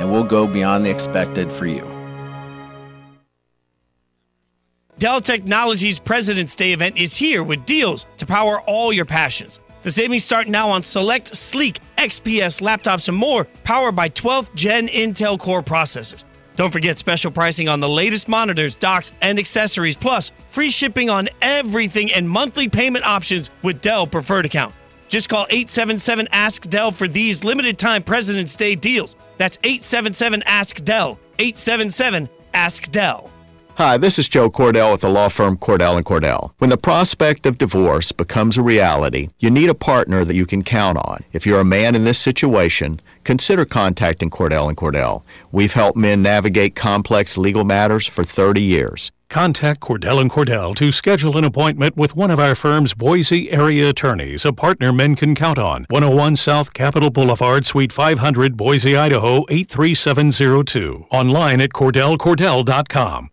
and we'll go beyond the expected for you. Dell Technologies President's Day event is here with deals to power all your passions. The savings start now on select sleek XPS laptops and more, powered by 12th gen Intel Core processors. Don't forget special pricing on the latest monitors, docks, and accessories, plus free shipping on everything and monthly payment options with Dell Preferred Account. Just call 877 Ask Dell for these limited time President's Day deals. That's 877 Ask Dell. 877 Ask Dell. Hi, this is Joe Cordell with the law firm Cordell and Cordell. When the prospect of divorce becomes a reality, you need a partner that you can count on. If you're a man in this situation, consider contacting Cordell and Cordell. We've helped men navigate complex legal matters for 30 years. Contact Cordell and Cordell to schedule an appointment with one of our firm's Boise area attorneys, a partner men can count on. 101 South Capitol Boulevard, Suite 500, Boise, Idaho 83702. Online at cordellcordell.com.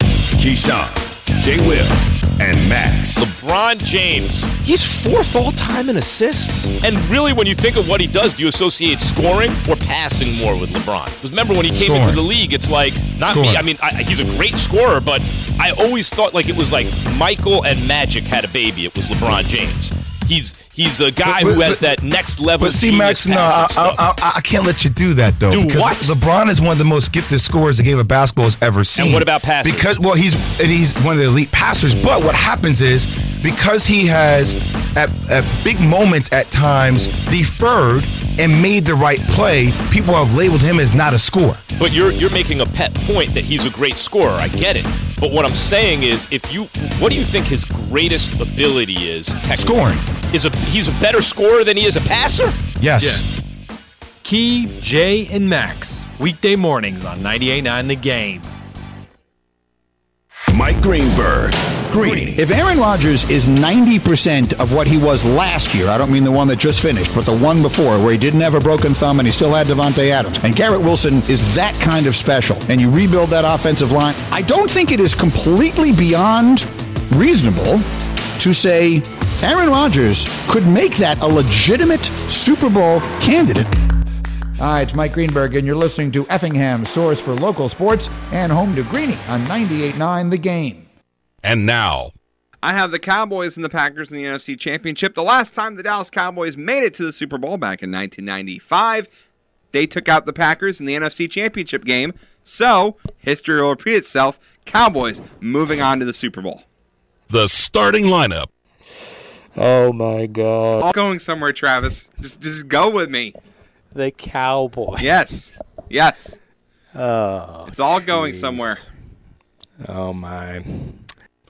Keyshawn, J. Will, and Max. LeBron James, he's fourth all time in assists. And really, when you think of what he does, do you associate scoring or passing more with LeBron? Because remember, when he came Scoring. into the league, it's like, not me. I mean, I, he's a great scorer, but I always thought like it was like Michael and Magic had a baby. It was LeBron James. He's he's a guy But- who but- has that next level. But see, Max, no, I. I, I, I can't let you do that though. Do because what? LeBron is one of the most gifted scorers the game of basketball has ever seen. And what about passing? Because well, he's and he's one of the elite passers. But what happens is because he has at, at big moments at times deferred and made the right play, people have labeled him as not a scorer. But you're you're making a pet point that he's a great scorer. I get it. But what I'm saying is, if you, what do you think his greatest ability is? Scoring. Is a he's a better scorer than he is a passer? Yes. Key, Jay, and Max. Weekday mornings on 98.9 The Game. Mike Greenberg. Greeny. If Aaron Rodgers is 90% of what he was last year, I don't mean the one that just finished, but the one before where he didn't have a broken thumb and he still had Davante Adams, and Garrett Wilson is that kind of special, and you rebuild that offensive line, I don't think it is completely beyond reasonable to say Aaron Rodgers could make that a legitimate Super Bowl candidate. Hi, it's Mike Greenberg, and you're listening to Effingham, source for local sports and home to Greeny on 98.9 The Game. And now, I have the Cowboys and the Packers in the NFC Championship. The last time the Dallas Cowboys made it to the Super Bowl back in 1995, they took out the Packers in the NFC Championship game. So, history will repeat itself. Cowboys moving on to the Super Bowl. the starting lineup. Oh my God. All going somewhere, Travis. Just just go with me. The Cowboys. Yes. Yes. Oh. It's all going somewhere. Oh my.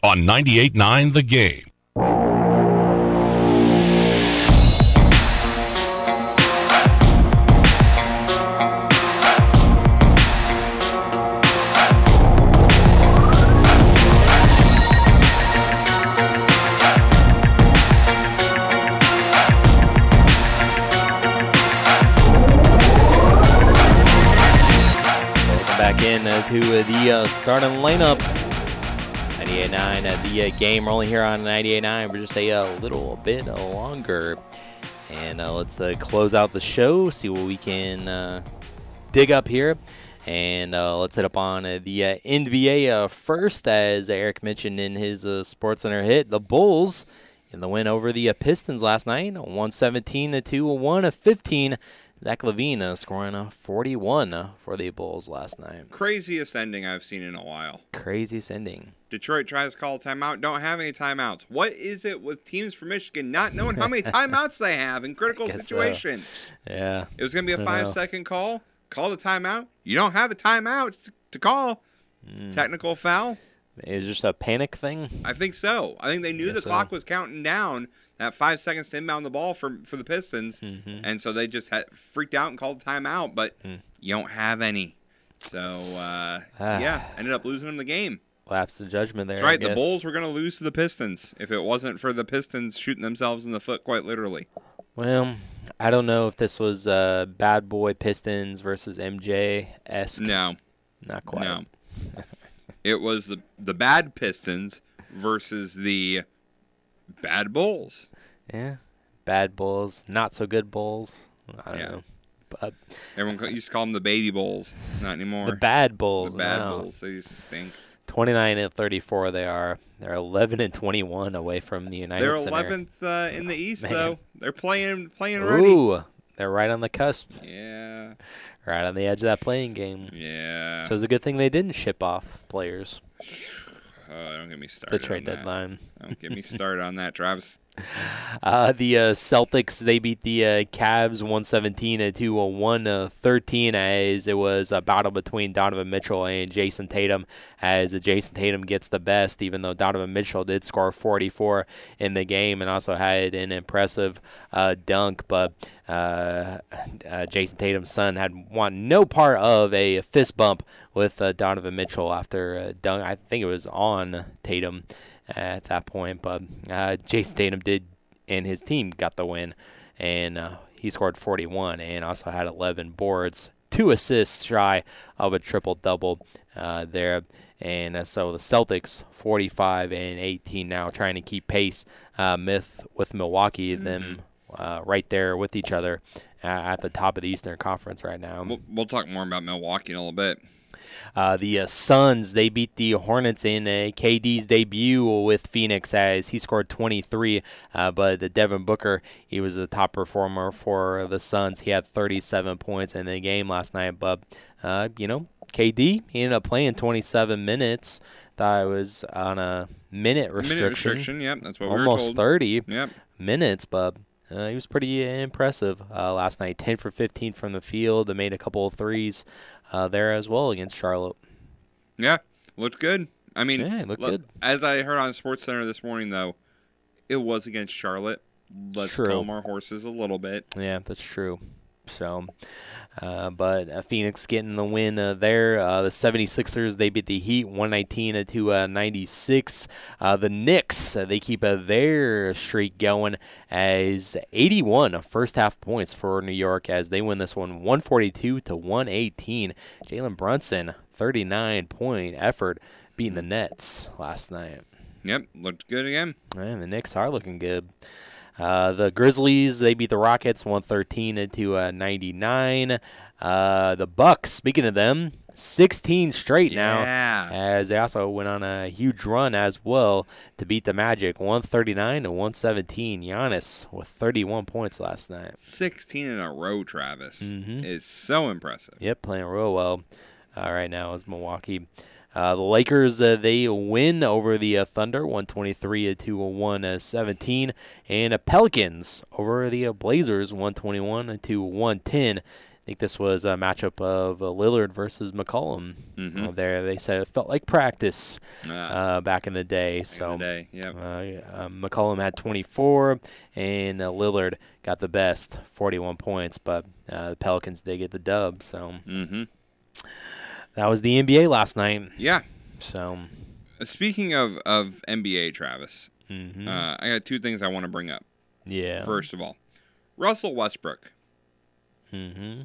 On 98.9 The Game. To uh, the uh, starting lineup. 98.9 at the uh, game. We're only here on 98.9 for just a uh, little bit longer. And uh, let's uh, close out the show, see what we can uh, dig up here. And uh, let's hit up on uh, the uh, NBA uh, first, as Eric mentioned in his uh, Sports Center hit. The Bulls in the win over the uh, Pistons last night, 117 to 1 of 15. Zach LaVine uh, scoring a 41 uh, for the Bulls last night. Craziest ending I've seen in a while. Craziest ending. Detroit tries to call a timeout, don't have any timeouts. What is it with teams from Michigan not knowing how many timeouts they have in critical guess so. situations? Yeah. It was going to be I a five second call. Call the timeout. You don't have a timeout to- call. Hmm. Technical foul. It was just a panic thing. I think so. I think they knew Guess the so. clock was counting down that five seconds to inbound the ball for for the Pistons, Mm-hmm. and so they just had freaked out and called a timeout. But Hmm. you don't have any, so uh, Ah. yeah, ended up losing them the game. Lapse the judgment there. That's right. The. Bulls were going to lose to the Pistons if it wasn't for the Pistons shooting themselves in the foot, quite literally. Well, I don't know if this was uh, Bad Boy Pistons versus MJ esque. No, not quite. No, it was the the bad Pistons versus the bad Bulls. Yeah, bad Bulls, not so good Bulls. I don't Yeah. know, but Everyone used to call them the baby Bulls. Not anymore. the bad Bulls. The bad now. Bulls. They stink. 29 and 34 they are. They're 11 and 21 away from the United They're eleventh uh, in the East, Man. though. They're playing playing ready. Ooh, they're right on the cusp. Yeah. Right on the edge of that playing game. Yeah. So it's a good thing they didn't ship off players. Oh, don't get me started. The trade deadline. Don't get me started on that, Travis. Uh, the uh, Celtics they beat the uh, Cavs 117 to a 113 as it was a battle between Donovan Mitchell and Jayson Tatum as uh, Jayson Tatum gets the best even though Donovan Mitchell did score 44 in the game and also had an impressive uh, dunk but uh, uh, Jayson Tatum's son had want no part of a fist bump with uh, Donovan Mitchell after uh, dunk. I think it was on Tatum at that point. But uh, Jayson Tatum did, and his team got the win, and uh, he scored 41 and also had 11 boards, two assists shy of a triple double uh, there. And uh, so the Celtics 45 and 18 now trying to keep pace uh, myth with Milwaukee, them uh, right there with each other uh, at the top of the Eastern Conference right now. We'll, we'll talk more about Milwaukee in a little bit. Uh, the uh, Suns they beat the Hornets in uh, KD's debut with Phoenix as he scored 23. Uh, but the Devin Booker he was the top performer for the Suns. He had 37 points in the game last night. But uh, you know KD he ended up playing 27 minutes. Thought it was on a minute restriction. Minute restriction, yep, that's what we were almost told. 30 Yep. minutes, but uh, he was pretty impressive uh, last night. 10 for 15 from the field. They made a couple of threes uh, there as well against Charlotte. Yeah, looked good. I mean, Yeah, looked look- good. As I heard on Sports Center this morning, though, it was against Charlotte. Let's True. calm our horses a little bit. Yeah, that's true. So, uh, but uh, Phoenix getting the win uh, there. Uh, the 76ers, they beat the Heat 119 to uh, 96. Uh, the Knicks, uh, they keep uh, their streak going as 81 first half points for New York as they win this one 142 to 118. Jalen Brunson, 39 point effort beating the Nets last night. Yep, looked good again. And the Knicks are looking good. Uh, the Grizzlies they beat the Rockets 113 to uh, 99. Uh, the Bucks, speaking of them, 16 straight now, as they also went on a huge run as well to beat the Magic 139 to 117. Giannis with 31 points last night. 16 in a row, Travis, Mm-hmm. is so impressive. Yep, playing real well uh, right now is Milwaukee. Uh, the Lakers uh, they win over the uh, Thunder 123 to 117, and the Pelicans over the uh, Blazers 121 to 110. I think this was a matchup of uh, Lillard versus McCollum. Mhm. Uh, there, they said it felt like practice Ah. uh, back in the day. So day, yep. uh, yeah, um, McCollum had 24, and uh, Lillard got the best, 41 points. But uh, the Pelicans did get the dub. So Mhm. That was the NBA last night. Yeah. So Speaking of, of NBA, Travis, Mhm. uh, I got two things I want to bring up. Yeah. First of all, Russell Westbrook. Mm-hmm.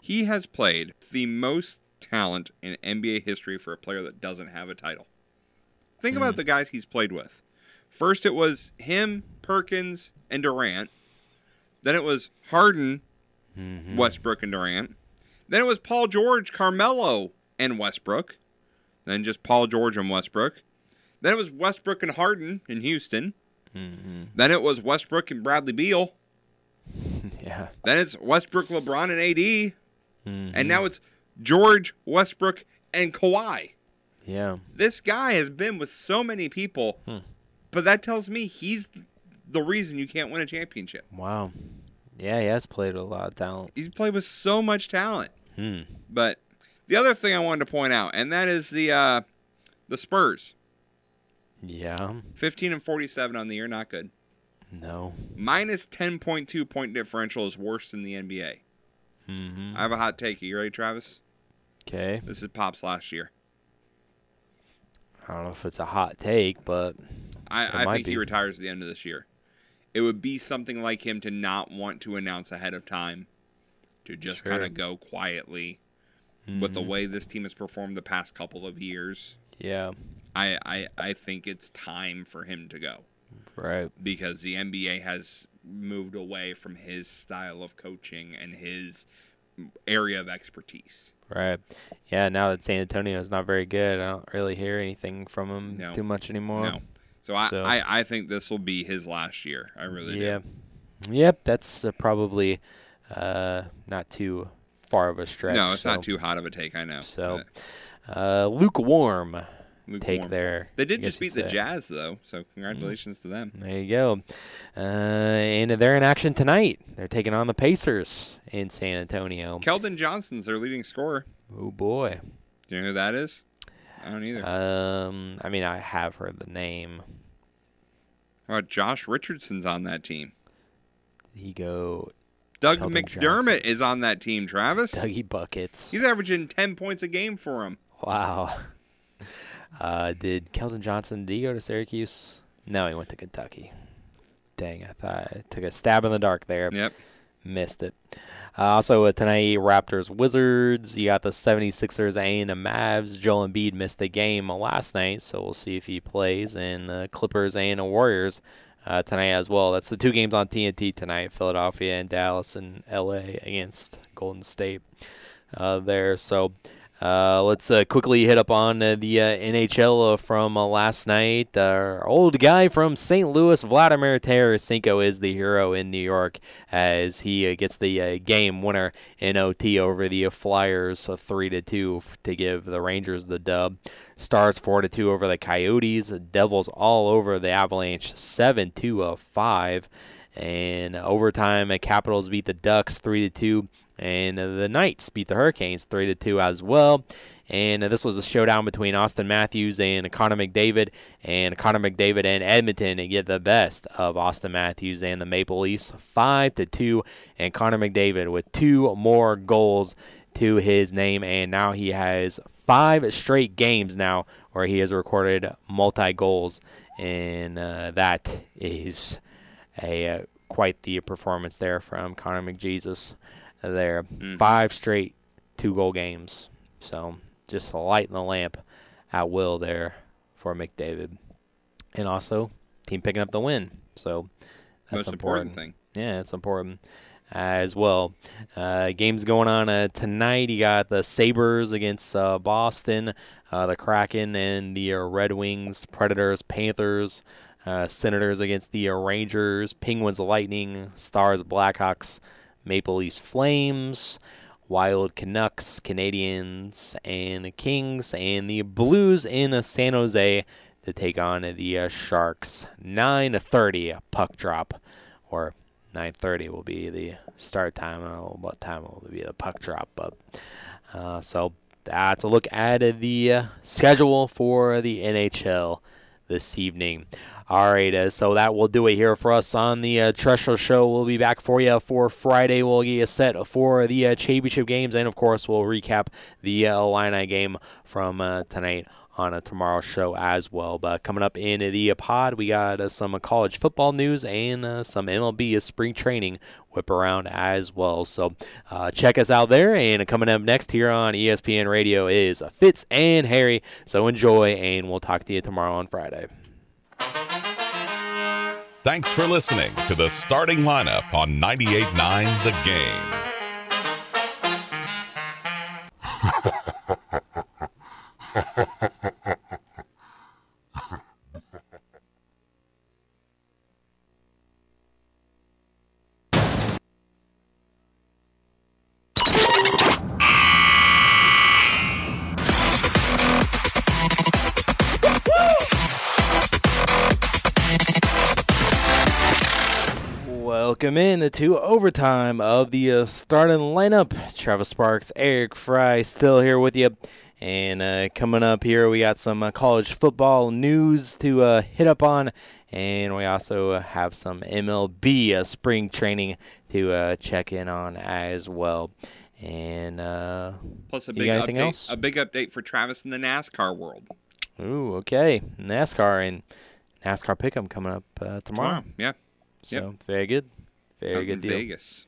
He has played the most talent in NBA history for a player that doesn't have a title. Think Hmm. about the guys he's played with. First, it was him, Perkins, and Durant. Then it was Harden, Mm-hmm. Westbrook, and Durant. Then it was Paul George, Carmelo, and Westbrook. Then just Paul George and Westbrook. Then it was Westbrook and Harden in Houston. Mm-hmm. Then it was Westbrook and Bradley Beal. yeah. Then it's Westbrook, LeBron, and AD. Mhm. And now it's George, Westbrook, and Kawhi. Yeah. This guy has been with so many people, Hmm. but that tells me he's the reason you can't win a championship. Wow. Yeah, he has played with a lot of talent. He's played with so much talent. Hmm. But the other thing I wanted to point out, and that is the uh, the Spurs. Yeah. 15 and 47 on the year, not good. No. Minus 10.2 point differential is worse than the NBA. Mm-hmm. I have a hot take. Are you ready, Travis? Okay. This is Pop's last year. I don't know if it's a hot take, but I, I think he retires at the end of this year. It would be something like him to not want to announce ahead of time, to just Sure. kind of go quietly. With the Mhm. way this team has performed the past couple of years, Yeah. I, I, I think it's time for him to go. Right. Because the NBA has moved away from his style of coaching and his area of expertise. Right. Yeah. Now that San Antonio is not very good, I don't really hear anything from him No. too much anymore. No. So I, So- I, I think this will be his last year. I really yeah. do. Yep. That's uh, probably uh, not too far of a stretch. No, it's so- not too hot of a take. I know. So, uh, lukewarm, take Lukewarm. there. They did just beat the say. Jazz though, so congratulations to them. There you go. Uh, and they're in action tonight. They're taking on the Pacers in San Antonio. Keldon Johnson's their leading scorer. Oh boy. Do you know who that is? I don't either. Um, I mean, I have heard the name. How about Josh Richardson's on that team? Did he go? Doug Keldon McDermott Johnson. is on that team, Travis. Dougie buckets. He's averaging 10 points a game for him. Wow. Uh, did Keldon Johnson? Did he go to Syracuse? No, he went to Kentucky. Dang, I thought I took a stab in the dark there. Yep. Missed it. Uh, also, uh, tonight, Raptors Wizards. You got the 76ers and the Mavs. Joel Embiid missed the game last night, so we'll see if he plays. And the Clippers and the Warriors uh, tonight as well. That's the two games on TNT tonight Philadelphia and Dallas and LA against Golden State uh, there. So. Uh, let's uh, quickly hit up on uh, the uh, NHL from last night. Our old guy from St. Louis, Vladimir Tarasenko, is the hero in New York as he gets the game winner in OT over the Flyers, three to two, to give the Rangers the dub. Stars four to two over the Coyotes. Devils all over the Avalanche, 7 2 of five. And overtime, the Capitals beat the Ducks three to two, and the Knights beat the Hurricanes three to two as well. And this was a showdown between Auston Matthews and Connor McDavid, and Connor McDavid and Edmonton get the best of Auston Matthews and the Maple Leafs five to two, and Connor McDavid with two more goals to his name, and now he has five straight games now where he has recorded multi goals, and uh, that is a uh, quite the performance there from Connor McJesus. There, five straight two goal games. So just lighting the lamp at will there for McDavid, and also team picking up the win. So that's Most important thing. Yeah, it's important as well. Uh, games going on uh, tonight. You got the Sabres against uh, Boston, uh, the Kraken and the uh, Red Wings, Predators, Panthers, uh, Senators against the Rangers, Penguins, Lightning, Stars, Blackhawks, Maple Leafs, Flames. Wild Canucks, Canadiens, and Kings, and the Blues in San Jose to take on the Sharks. 9:30 puck drop, or 9:30 will be the start time. Know what time will be the puck drop, but uh, so that's a look at the uh, schedule for the NHL this evening. All right, uh, so that will do it here for us on the uh, Treasure Show. We'll be back for you for Friday. We'll get you set for the uh, championship games, and of course, we'll recap the uh, Illini game from uh, tonight on a tomorrow show as well. But coming up in the uh, pod, we got uh, some uh, college football news and uh, some MLB spring training whip around as well. So uh, check us out there. And coming up next here on ESPN Radio is Fitz and Harry. So enjoy, and we'll talk to you tomorrow on Friday. Thanks for listening to the starting lineup on 98.9 The Game. In to overtime of the uh, starting lineup. Travis Sparks, Eric Fry, still here with you, And uh, coming up here, we got some uh, college football news to uh, hit up on, and we also have some MLB uh, spring training to uh, check in on as well. And uh, Plus a big update. else? A big update for Travis in the NASCAR world. Ooh, okay. NASCAR and NASCAR Pick'em coming up uh, tomorrow. Tomorrow, yeah. So Yep. very good, very good deal. Vegas.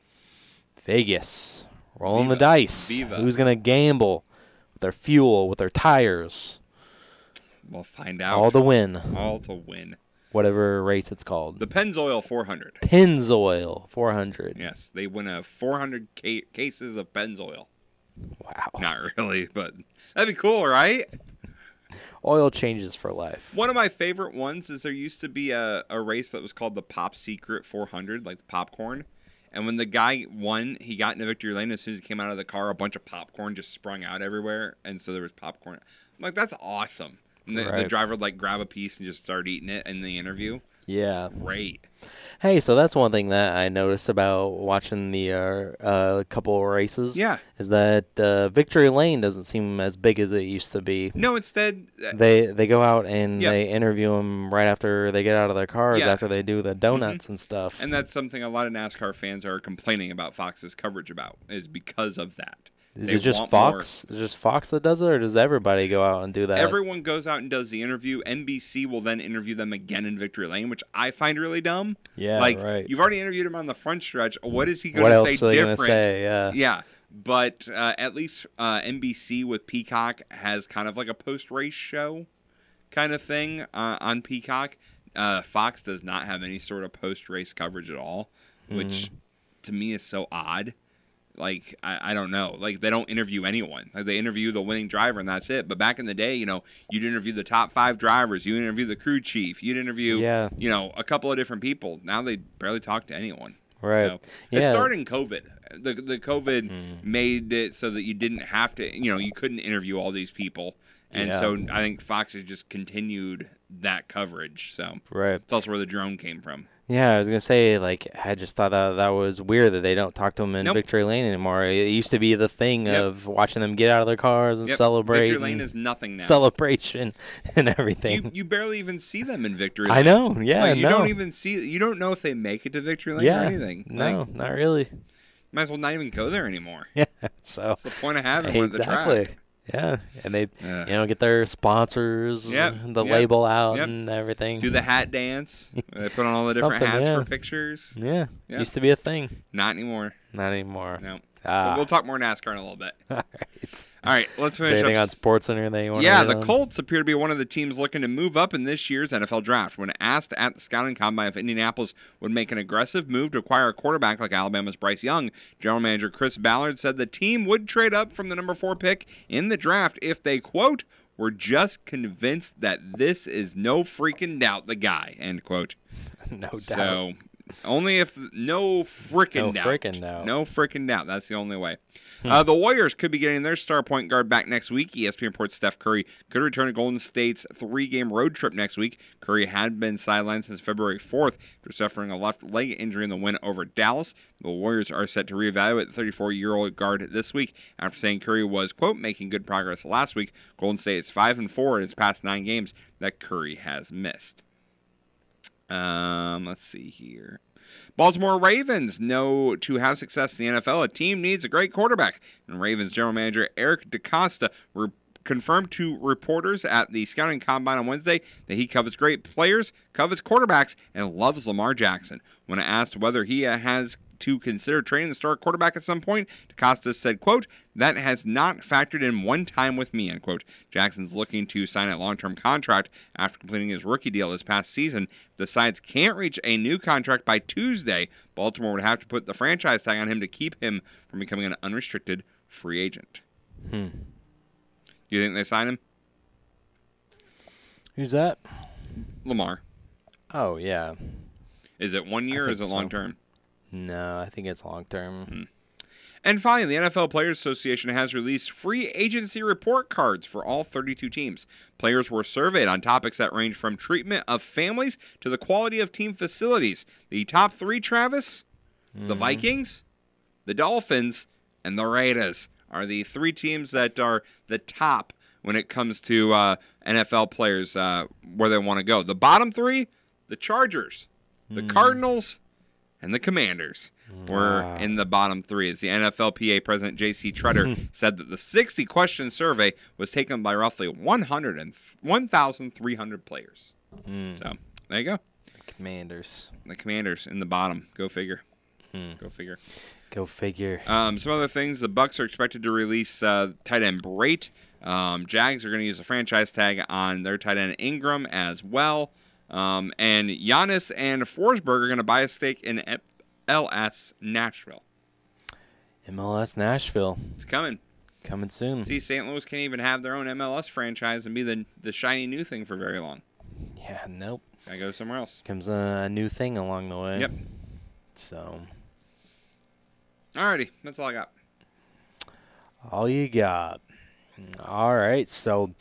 Vegas, rolling the dice. Viva. Who's gonna gamble with their fuel, with their tires, We'll find out. all to win, All to win. whatever race it's called. The Pennzoil 400. Pennzoil 400. Yes, they win a 400 ca- cases of Pennzoil. Wow. Not really, but that'd be cool, right? Oil changes for life. One of my favorite ones is there used to be a, a race that was called the Pop Secret 400, like the popcorn. And when the guy won, he got into victory lane. As soon as he came out of the car, a bunch of popcorn just sprung out everywhere, and so there was popcorn. I'm like, that's awesome. And the, the driver would like grab a piece and just start eating it in the interview. Yeah. Great. Hey, so that's one thing that I noticed about watching the uh, uh, couple of races. Yeah. Is that uh, Victory Lane doesn't seem as big as it used to be. No, instead, uh, They they go out and Yep. they interview them right after they get out of their cars Yeah. Mm-hmm. after they do the donuts and stuff. And that's something a lot of NASCAR fans are complaining about Fox's coverage about is because of that. Is They it just more. Fox? Is it just Fox that does it, or does everybody go out and do that? Everyone goes out and does the interview. NBC will then interview them again in Victory Lane, which I find really dumb. Yeah, like right. you've already interviewed him on the front stretch. What is he going What to else say are they different? say? Yeah. yeah. But uh, at least uh, NBC with Peacock has kind of like a post race show kind of thing uh, on Peacock. Uh, Fox does not have any sort of post race coverage at all, which Mm-hmm. to me is so odd. Like I, I don't know. Like they don't interview anyone. Like they interview the winning driver and that's it. But back in the day, you know, you'd interview the top five drivers. You interview the crew chief. You'd interview, Yeah. you know, a couple of different people. Now they barely talk to anyone. Right. So, It started in COVID. The the COVID Mm. made it so that you didn't have to. You know, you couldn't interview all these people. And Yeah. so I think Fox has just continued that coverage. So Right. that's also where the drone came from. Yeah, I was gonna say like I just thought that that was weird that they don't talk to them in Nope. Victory Lane anymore. It used to be the thing Yep. of watching them get out of their cars and Yep. celebrate. Victory Lane is nothing now. Celebration and everything. You, you barely even see them in victory. Lane. I know, yeah, Like, you no. don't even see. You don't know if they make it to victory lane yeah. or anything. No, Like, not really. might as well not even go there anymore. Yeah. So What's the point of having one at the exactly. Yeah, and they Yeah. you know get their sponsors, Yep, the yep, label out yep. and everything. Do the hat dance. they put on all the different hats yeah. for pictures. Yeah, Yeah. used to be a thing. Not anymore. Not anymore. No. Ah. But ah. we'll talk more NASCAR in a little bit. All right. All right, let's Is finish anything up on sports or anything you want Yeah, the Colts appear to be one of the teams looking to move up in this year's NFL draft. When asked at the scouting combine if Indianapolis would make an aggressive move to acquire a quarterback like Alabama's Bryce Young, general manager Chris Ballard said the team would trade up from the number four pick in the draft if they, quote, were just convinced that this is no freaking doubt the guy, end quote. no doubt. So only if no freaking No doubt. frickin' doubt. No freaking doubt. That's the only way. Hmm. Uh, the Warriors could be getting their star point guard back next week. ESPN reports Steph Curry could return to Golden State's three-game road trip next week. Curry had been sidelined since February 4th after suffering a left leg injury in the win over Dallas. The Warriors are set to reevaluate the 34-year-old guard this week after saying Curry was quote making good progress last week. Golden State is five and four in its past nine games that Curry has missed. Um, let's see here. Baltimore Ravens know to have success in the NFL, a team needs a great quarterback. And Ravens general manager Eric DeCosta re- confirmed to reporters at the scouting combine on Wednesday that he covets great players, covets quarterbacks, and loves Lamar Jackson. When asked whether he uh, has to consider training the star quarterback at some point, DeCosta said, quote, that has not factored in one time with me, end quote. Jackson's looking to sign a long-term contract after completing his rookie deal this past season. If the Sides can't reach a new contract by Tuesday, Baltimore would have to put the franchise tag on him to keep him from becoming an unrestricted free agent. Hmm. Do you think they sign him? Who's that? Lamar. Oh yeah. Is it one year or is it so. long term? No, I think it's long term. Hmm. And finally, the NFL Players Association has released free agency report cards for all 32 teams. Players were surveyed on topics that range from treatment of families to the quality of team facilities. The top three, Travis, the Vikings, the Dolphins, and the Raiders are the three teams that are the top when it comes to uh, NFL players uh, where they want to go. The bottom three, the Chargers, the Hmm. Cardinals, and the Commanders were Wow. in the bottom three. As the NFLPA president J.C. Tretter said that the 60 question survey was taken by roughly 100 and 1,300 players. Hmm. So there you go. Commanders. The Commanders in the bottom. Go figure. Hmm. Go figure. Go figure. Um, some other things: the Bucs are expected to release uh, tight end Brate. Um, Jags are going to use a franchise tag on their tight end Engram as well. Um, and Giannis and Forsberg are going to buy a stake in LS Nashville. MLS Nashville. It's coming. Coming soon. See, St. Louis can't even have their own MLS franchise and be the the shiny new thing for very long. Yeah, nope. I go somewhere else. Comes a new thing along the way. Yep. So, Alrighty, that's all I got. all you got. All right. So,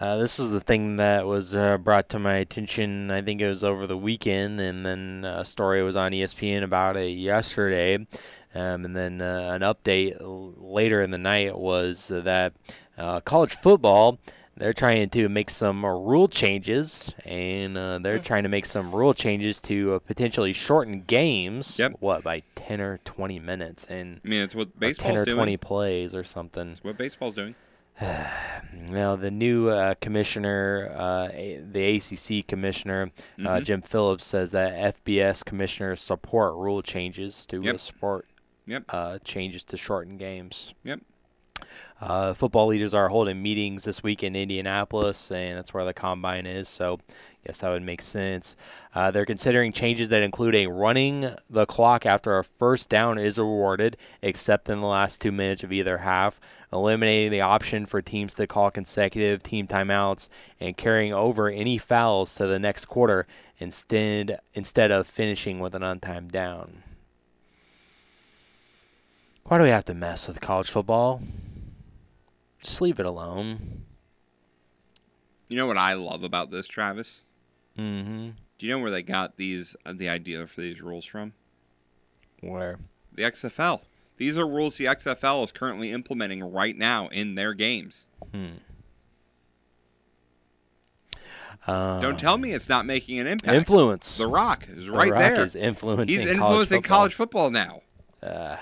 uh, this is the thing that was uh, brought to my attention. I think it was over the weekend, and then a story was on ESPN about it yesterday. Um, and then uh, an update later in the night was that uh, college football. They're trying to make some uh, rule changes, and uh, they're trying to make some rule changes to uh, potentially shorten games. Yep. What by ten or twenty minutes, and I mean, it's what baseball's ten or doing. twenty plays or something. It's what baseball's doing. Now, the new uh, commissioner, uh, the ACC commissioner, uh, Mhm. Jim Phillips, says that FBS commissioners support rule changes to uh, Yep. support Yep. uh, changes to shorten games. Yep. Uh, football leaders are holding meetings this week in Indianapolis, and that's where the combine is. So, Guess that would make sense. Uh, they're considering changes that include a running the clock after a first down is awarded, except in the last two minutes of either half, eliminating the option for teams to call consecutive team timeouts, and carrying over any fouls to the next quarter instead instead of finishing with an untimed down. Why do we have to mess with college football? Just leave it alone. You know what I love about this, Travis? Mm-hmm. Do you know where they got these uh, the idea for these rules from? Where? The XFL. These are rules the XFL is currently implementing right now in their games. Hmm. Uh, Don't tell me it's not making an impact. Influence. The Rock is The right Rock there. is influencing He's college influencing football. college football now. Uh,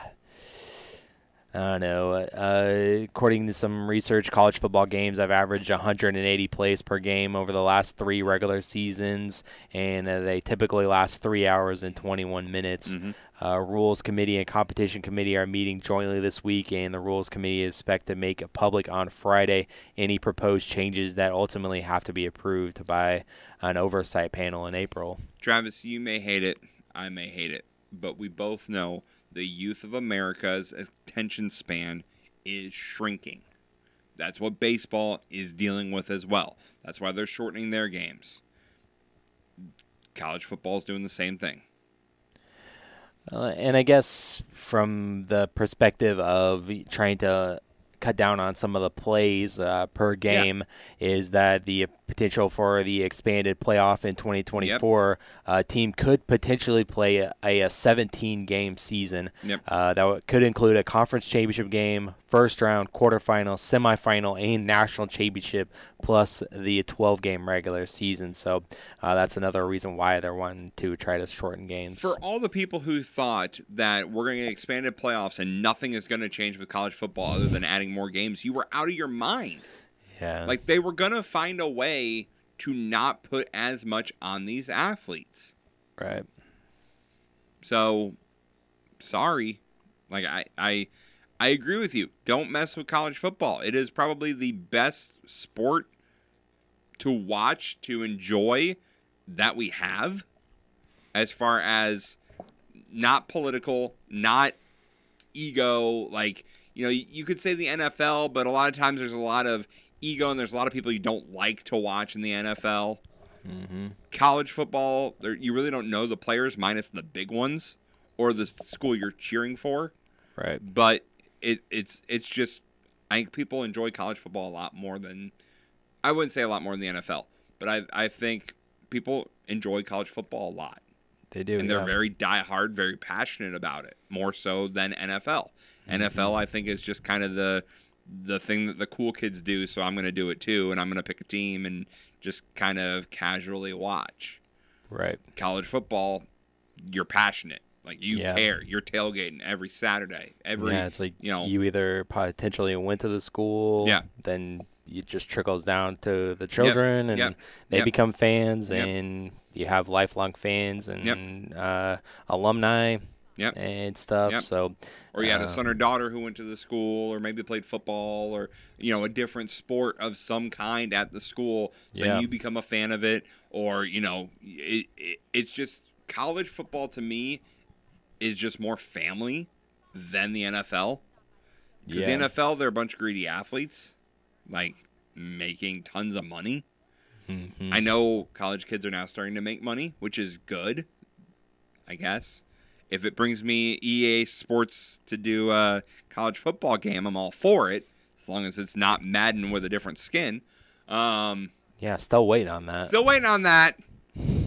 I don't know. Uh, according to some research, college football games have averaged 180 plays per game over the last three regular seasons, and uh, they typically last three hours and 21 minutes. Mm-hmm. Uh, Rules Committee and Competition Committee are meeting jointly this week, and the Rules Committee is expected to make public on Friday any proposed changes that ultimately have to be approved by an oversight panel in April. Travis, you may hate it. I may hate it. But we both know the youth of America's attention span is shrinking. That's what baseball is dealing with as well. That's why they're shortening their games. College football is doing the same thing. Uh, and I guess from the perspective of trying to cut down on some of the plays uh, per game, is that the potential for the expanded playoff in 2024 uh, team could potentially play a, a 17 game season. Yep. Uh, that w- could include a conference championship game, first round, quarterfinal, semifinal, and national championship, plus the 12 game regular season. So uh, that's another reason why they're wanting to try to shorten games. For all the people who thought that we're going to get expanded playoffs and nothing is going to change with college football other than adding more games, you were out of your mind. Yeah. Like they were going to find a way to not put as much on these athletes. Right. So sorry. Like I I I agree with you. Don't mess with college football. It is probably the best sport to watch, to enjoy that we have as far as not political, not ego. Like, you know, you could say the NFL, but a lot of times there's a lot of ego and there's a lot of people you don't like to watch in the NFL. Mm-hmm. College football, you really don't know the players minus the big ones or the school you're cheering for. Right. But it, it's it's just I think people enjoy college football a lot more than I wouldn't say a lot more than the NFL, but I I think people enjoy college football a lot. They do, and they're yeah. very diehard, very passionate about it, more so than NFL. Mm-hmm. NFL, I think, is just kind of the the thing that the cool kids do, so I'm going to do it too, and I'm going to pick a team and just kind of casually watch. Right. College football, you're passionate. Like you Yeah. care. You're tailgating every Saturday. Every yeah, it's like you know you either potentially went to the school, Yeah. then it just trickles down to the children, and yep, they yep. become fans, Yep. and you have lifelong fans and Yep. uh, alumni, Yep. and stuff. Yep. So, or you had a um, son or daughter who went to the school or maybe played football or you know a different sport of some kind at the school so Yeah. you become a fan of it or you know it, it, it's just college football to me is just more family than the NFL because Yeah. the NFL they're a bunch of greedy athletes like making tons of money Mhm. I know college kids are now starting to make money which is good I guess. If it brings me EA Sports to do a college football game, I'm all for it, as long as it's not Madden with a different skin. Um, yeah, still waiting on that. still waiting on that.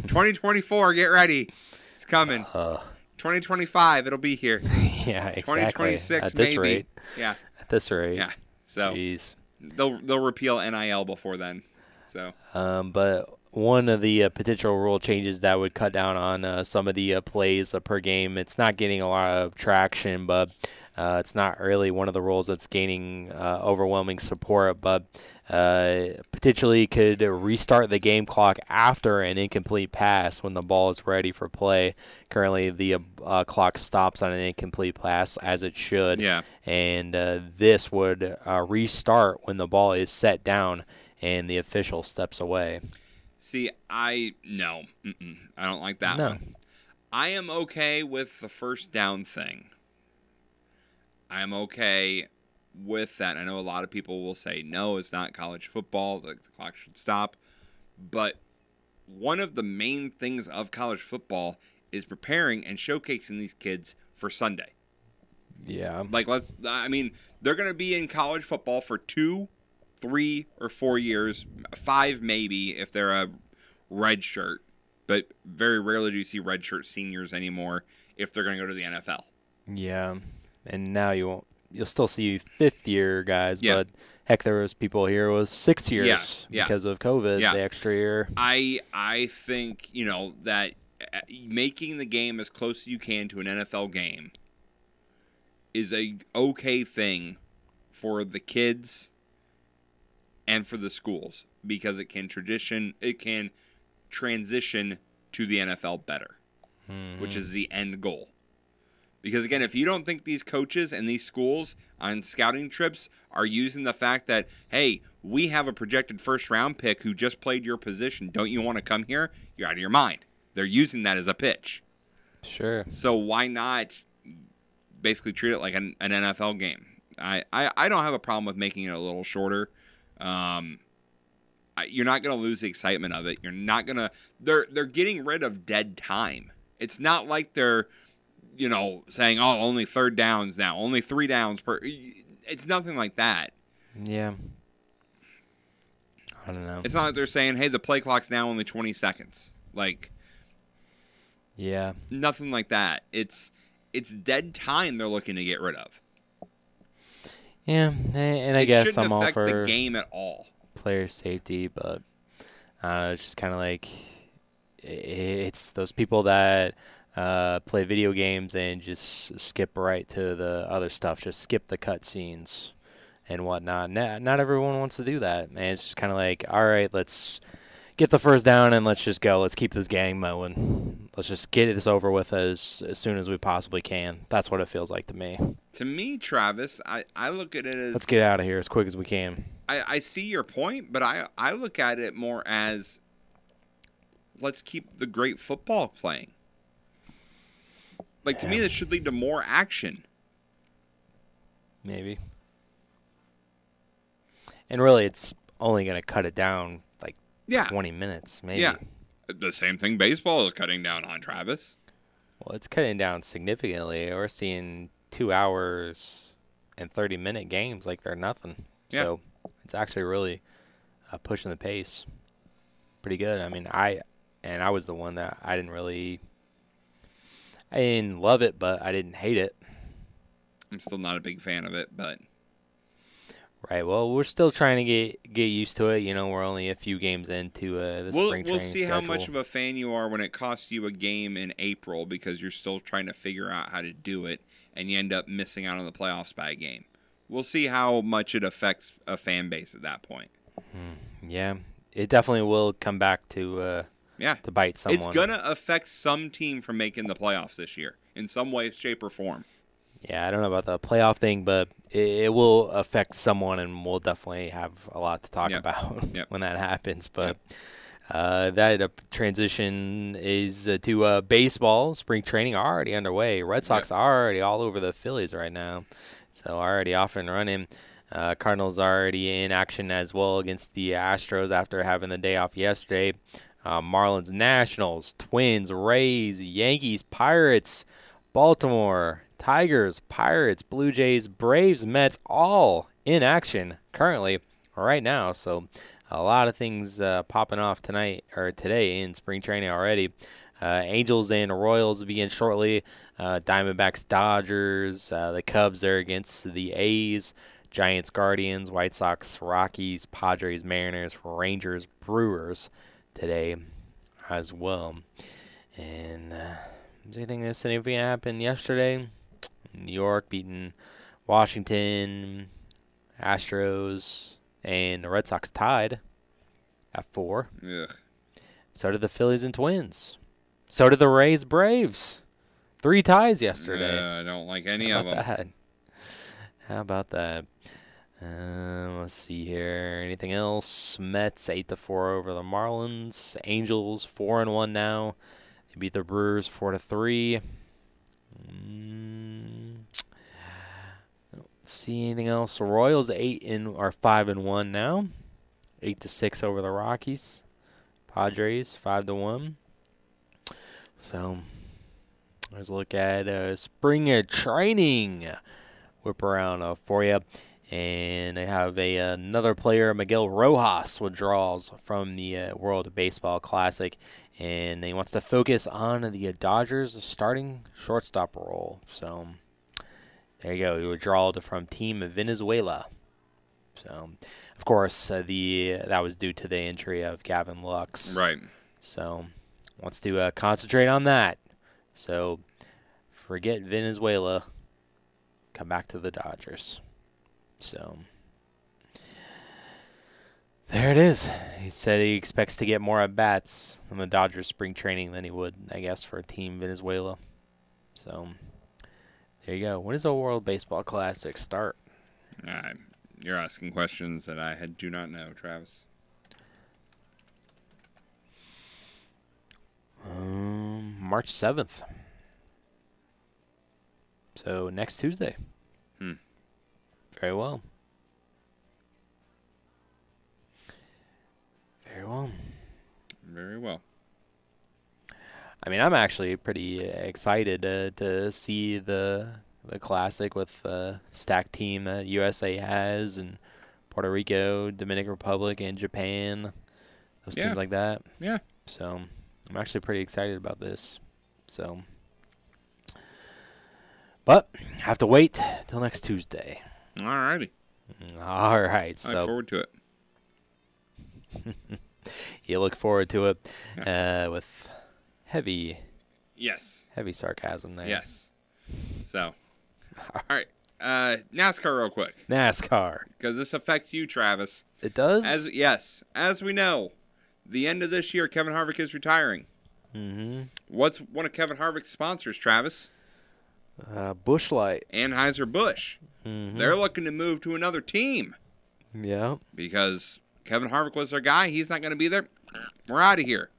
2024, get ready. It's coming. Uh, 2025, it'll be here. yeah, exactly. 2026, At this maybe. rate, Yeah. At this rate, Yeah. So Jeez. they'll they'll repeal NIL before then. So Um, but one of the uh, potential rule changes that would cut down on uh, some of the uh, plays uh, per game. It's not getting a lot of traction, but uh, it's not really one of the rules that's gaining uh, overwhelming support. But uh, potentially could restart the game clock after an incomplete pass when the ball is ready for play. Currently, the uh, uh, clock stops on an incomplete pass as it should. Yeah. And uh, this would uh, restart when the ball is set down and the official steps away. See, I no, I don't like that No. one. I am okay with the first down thing. I am okay with that. I know a lot of people will say no, it's not college football. The, the clock should stop. But one of the main things of college football is preparing and showcasing these kids for Sunday. Yeah. Like let's I mean, they're going to be in college football for 2, 3 or 4 years, 5 maybe if they're a red shirt. But very rarely do you see red shirt seniors anymore if they're going to go to the NFL. Yeah, and now you won't. You'll still see fifth year guys, Yeah. but heck, there was people here with six years yeah. because of COVID, Yeah. the extra year. I I think, you know, that uh, making the game as close as you can to an NFL game is a okay thing for the kids and for the schools because it can tradition it can transition to the NFL better, which is the end goal. Because again, if you don't think these coaches and these schools on scouting trips are using the fact that, hey, we have a projected first round pick who just played your position, don't you want to come here? You're out of your mind. They're using that as a pitch. Sure. So why not basically treat it like an, an NFL game? I, I, I don't have a problem with making it a little shorter. Um, you're not going to lose the excitement of it. You're not going to. They're they're getting rid of dead time. It's not like they're, you know, saying oh only third downs now, only three downs per. It's nothing like that. Yeah. I don't know. It's not like they're saying hey the play clock's now only 20 seconds. Like Yeah. nothing like that. It's it's dead time they're looking to get rid of. Yeah, and, and I it guess I'm all for the game at all. player safety, but uh, it's just kind of like it's those people that uh, play video games and just skip right to the other stuff, just skip the cutscenes and whatnot. Not, not everyone wants to do that, man. It's just kind of like, all right, let's get the first down and let's just go. Let's keep this gang mowing. Let's just get this over with as as soon as we possibly can. That's what it feels like to me. To me, Travis, I, I look at it as Let's get out of here as quick as we can. I, I see your point, but I I look at it more as let's keep the great football playing. Like to me, this should lead to more action. Maybe. And really, it's only going to cut it down like Yeah. 20 minutes, maybe. Yeah, the same thing baseball is cutting down on, Travis. Well, it's cutting down significantly. We're seeing two hours and 30 minute games like they're nothing. Yeah. So it's actually really uh, pushing the pace pretty good. I mean, I, and I was the one that I didn't really, I didn't love it, but I didn't hate it. I'm still not a big fan of it, but Right. Well, we're still trying to get get used to it. You know, we're only a few games into uh, the We'll spring we'll training see how much of a fan you are when it costs you a game in April because you're still trying to figure out how to do it, and you end up missing out on the playoffs by a game. We'll see how much it affects a fan base at that point. Yeah, it definitely will come back to uh, Yeah, to bite someone. It's gonna affect some team from making the playoffs this year in some way, shape, or form. Yeah, I don't know about the playoff thing, but it, it will affect someone, and we'll definitely have a lot to talk Yep. about Yep. when that happens. But uh, that uh, transition is uh, to uh, baseball. Spring training already underway. Red Sox are already all over the Phillies right now, so already off and running. Uh, Cardinals already in action as well against the Astros after having the day off yesterday. Uh, Marlins, Nationals, Twins, Rays, Yankees, Pirates, Baltimore, Tigers, Pirates, Blue Jays, Braves, Mets, all in action currently right now. So a lot of things uh, popping off tonight or today in spring training already. Uh, Angels and Royals begin shortly. Uh, Diamondbacks, Dodgers, uh, the Cubs there against the A's. Giants, Guardians, White Sox, Rockies, Padres, Mariners, Rangers, Brewers today as well. And uh, is anything that significant happened yesterday? New York beating Washington, Astros, and the Red Sox tied at four. Ugh. So did the Phillies and Twins. So did the Rays, Braves. Three ties yesterday. Uh, I don't like any of them. that? How about that? Um, let's see here. Anything else? Mets eight to four over the Marlins. Angels four and one now. They beat the Brewers four to three. Mm, see anything else. The Royals eight and are five and one now. Eight to six over the Rockies. Padres five to one. So let's look at uh, spring uh, training whip around uh, for you. And I have a another player, Miguel Rojas, withdraws from the uh, World Baseball Classic, and he wants to focus on the Dodgers starting shortstop role. So there you go. He withdrawed from Team Venezuela. So, of course, uh, the that was due to the injury of Gavin Lux. Right. So, wants to uh, concentrate on that. So, forget Venezuela. Come back to the Dodgers. So, there it is. He said he expects to get more at bats in the Dodgers spring training than he would, I guess, for a Team Venezuela. So, there you go. When does the World Baseball Classic start? Uh, you're asking questions that I had, do not know, Travis. Um, March 7th. So next Tuesday. Hmm. Very well. Very well. Very well. I mean, I'm actually pretty excited uh, to see the the classic with the stacked team that USA has and Puerto Rico, Dominican Republic, and Japan. Those Yeah. teams like that. Yeah. So I'm actually pretty excited about this. So, but have to wait till next Tuesday. Alrighty. All right. I look forward to it. you look forward to it uh, with heavy, Yes. heavy sarcasm there. Yes. So, all right. Uh, NASCAR, real quick, NASCAR. because this affects you, Travis. It does. As yes, as we know, the end of this year, Kevin Harvick is retiring. mm-hmm. What's one of Kevin Harvick's sponsors, Travis? Uh, Busch Light. Anheuser Busch. Mm-hmm. They're looking to move to another team Yeah. because Kevin Harvick was their guy. He's not going to be there. We're out of here.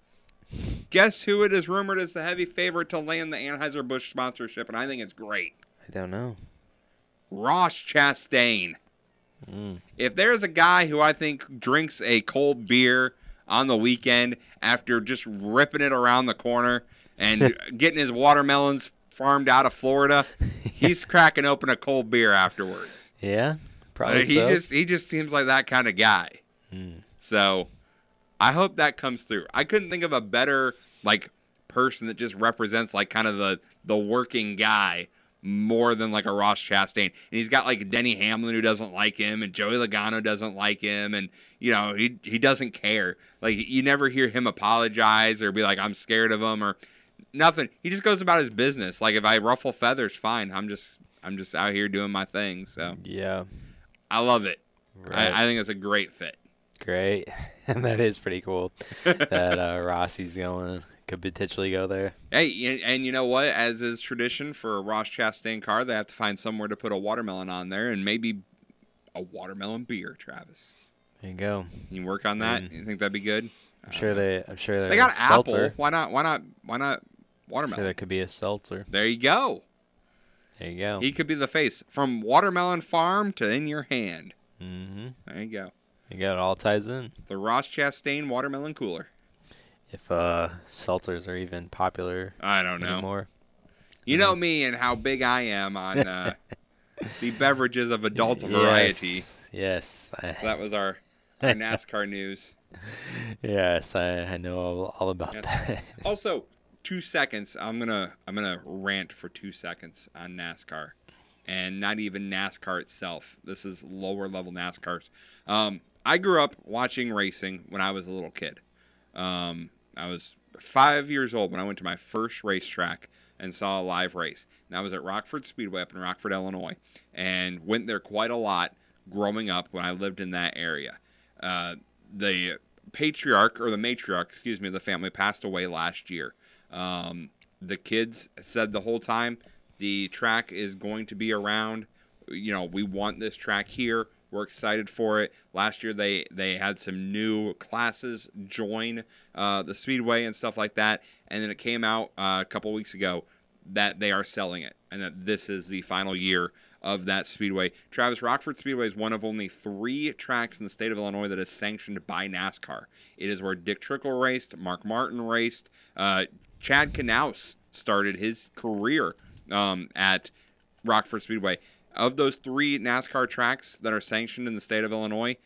Guess who it is rumored as the heavy favorite to land the Anheuser Busch sponsorship, and I think it's great. I don't know. Ross Chastain. Mm. If there's a guy who I think drinks a cold beer on the weekend after just ripping it around the corner and getting his watermelons farmed out of Florida, he's cracking open a cold beer afterwards. Yeah. Probably Uh, he so. just he just seems like that kind of guy. Mm. So I hope that comes through. I couldn't think of a better like person that just represents like kind of the the working guy more than like a Ross Chastain. And he's got like Denny Hamlin who doesn't like him, and Joey Logano doesn't like him, and you know he he doesn't care. Like you never hear him apologize or be like I'm scared of him or nothing. He just goes about his business. Like if I ruffle feathers, fine. I'm just I'm just out here doing my thing. So yeah, I love it. Right. I, I think it's a great fit. Great, and that is pretty cool that uh, Rossi's going could potentially go there. Hey, and, you know what? As is tradition for a Ross Chastain car, they have to find somewhere to put a watermelon on there, and maybe a watermelon beer. Travis, There you go. you work on that. Mm. You think that'd be good? I'm sure they. I'm sure They They got seltzer. apple. Why not? Why not? Why not Sure, watermelon? that could be a seltzer. There you go. There you go. He could be the face from watermelon farm to in your hand. Mm-hmm. There you go. You got it all ties in. The Ross Chastain watermelon cooler. If uh, seltzers are even popular. I don't know. Anymore. You know me and how big I am on uh, the beverages of adult variety. Yes. Yes. I, So that was our, our NASCAR news. yes. I, I know all, all about Yes. that. Also, two seconds. I'm gonna I'm gonna rant for two seconds on NASCAR, and not even NASCAR itself. This is lower level NASCARs. Um, I grew up watching racing when I was a little kid. Um, I was five years old when I went to my first racetrack and saw a live race. And that was at Rockford Speedway up in Rockford, Illinois, and went there quite a lot growing up when I lived in that area. Uh, the patriarch or the matriarch, excuse me, of the family passed away last year. Um, the kids said the whole time the track is going to be around. You know, we want this track here. We're excited for it. Last year they they had some new classes join uh, the speedway and stuff like that, and then it came out uh, a couple weeks ago that they are selling it and that this is the final year of that speedway. Travis Rockford Speedway is one of only three tracks in the state of Illinois that is sanctioned by NASCAR. It is where Dick Trickle raced, Mark Martin raced, uh, Chad Knaus started his career um, at Rockford Speedway. Of those three NASCAR tracks that are sanctioned in the state of Illinois,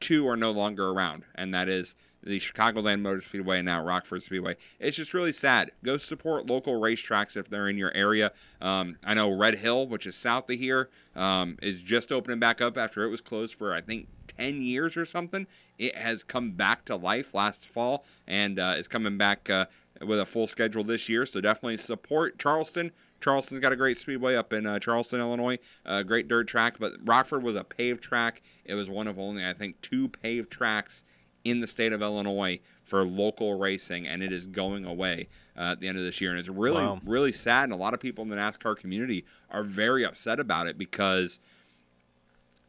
two are no longer around, and that is the Chicagoland Motor Speedway and now Rockford Speedway. It's just really sad. Go support local racetracks if they're in your area. Um, I know Red Hill, which is south of here, um, is just opening back up after it was closed for I think 10 years or something. It has come back to life last fall and uh, is coming back uh, with a full schedule this year. So definitely support Charleston. Charleston's got a great speedway up in uh, Charleston, Illinois. Uh, great dirt track, but Rockford was a paved track. It was one of only, I think, two paved tracks in the state of Illinois for local racing, and it is going away uh, at the end of this year. And it's really, Wow. really sad. And a lot of people in the NASCAR community are very upset about it because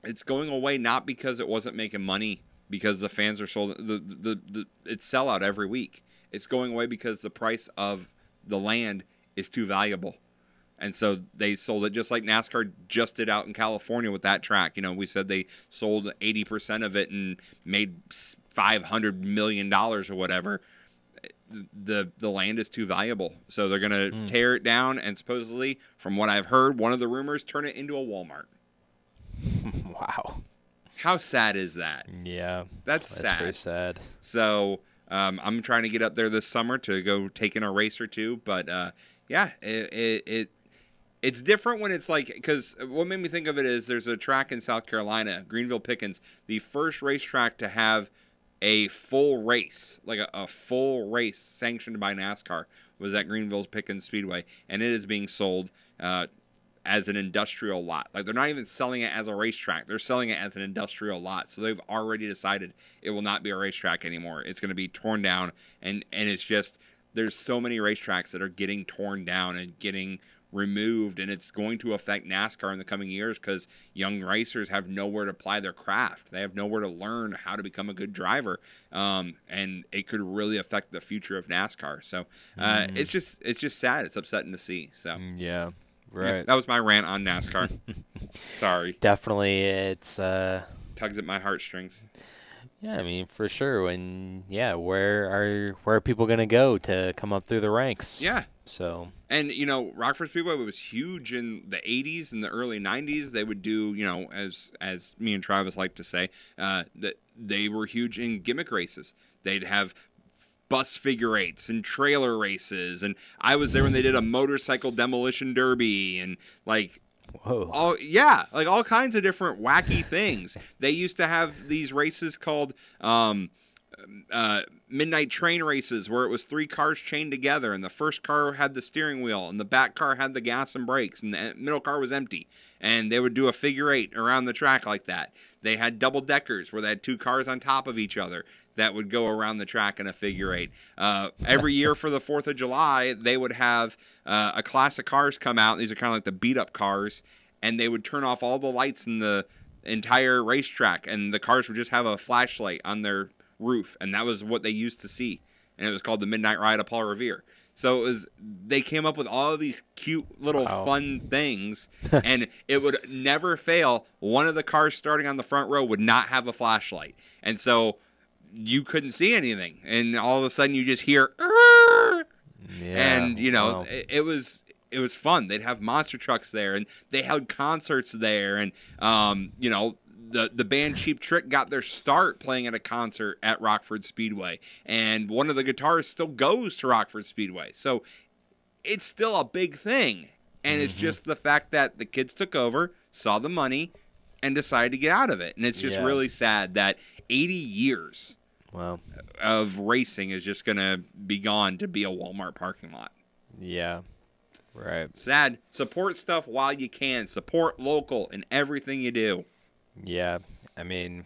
it's going away not because it wasn't making money because the fans are sold the the, the it's sell out every week it's going away because the price of the land is too valuable and so they sold it just like NASCAR just did out in California with that track. You know, we said they sold 80% of it and made 500 million dollars or whatever. The the land is too valuable. So they're going to Hmm. tear it down and supposedly from what I've heard, one of the rumors turn it into a Walmart. wow. How sad is that? Yeah. That's, That's sad. very sad. So um, I'm trying to get up there this summer to go take in a race or two. But uh, yeah, it, it, it it's different when it's like because what made me think of it is there's a track in South Carolina, Greenville Pickens, the first racetrack to have a full race, like a, a full race sanctioned by NASCAR, was at Greenville's Pickens Speedway, and it is being sold. Uh, as an industrial lot. Like they're not even selling it as a racetrack. They're selling it as an industrial lot. So they've already decided it will not be a racetrack anymore. It's going to be torn down and and it's just there's so many racetracks that are getting torn down and getting removed and it's going to affect NASCAR in the coming years cuz young racers have nowhere to apply their craft. They have nowhere to learn how to become a good driver. Um, and it could really affect the future of NASCAR. So uh, Mm. it's just it's just sad. It's upsetting to see. So Yeah. yeah, Right. that was my rant on NASCAR. Sorry. Definitely, it's uh, Tugs at my heartstrings. yeah. I mean, for sure. When yeah, where are where are people gonna go to come up through the ranks? Yeah. So And you know, Rockford Speedway was huge in the '80s and the early '90s. They would do, you know, as as me and Travis like to say, uh, that they were huge in gimmick races. They'd have bus figure eights and trailer races. And I was there when they did a motorcycle demolition derby and like Whoa. all yeah, like all kinds of different wacky things. They used to have these races called um, uh, midnight train races where it was three cars chained together, and the first car had the steering wheel, and the back car had the gas and brakes, and the middle car was empty. And they would do a figure eight around the track like that. They had double deckers where they had two cars on top of each other that would go around the track in a figure eight. Uh, every year for the Fourth of July, they would have uh, a class of cars come out. These are kind of like the beat up cars, and they would turn off all the lights in the entire racetrack, and the cars would just have a flashlight on their roof, and that was what they used to see. And it was called the Midnight Ride of Paul Revere. So it was they came up with all of these cute little Wow. fun things, and it would never fail. One of the cars starting on the front row would not have a flashlight, and so you couldn't see anything. And all of a sudden, you just hear, "Err!" and you know wow. it, it was it was fun. They'd have monster trucks there, and they held concerts there, and um, you know. The, the band Cheap Trick got their start playing at a concert at Rockford Speedway, and one of the guitarists still goes to Rockford Speedway. So it's still a big thing. And it's mm-hmm. just the fact that the kids took over, saw the money, and decided to get out of it. And it's just Yeah. really sad that 80 years Wow. of racing is just going to be gone to be a Walmart parking lot. Yeah. Right. Sad. Support stuff while you can. Support local in everything you do. Yeah, I mean,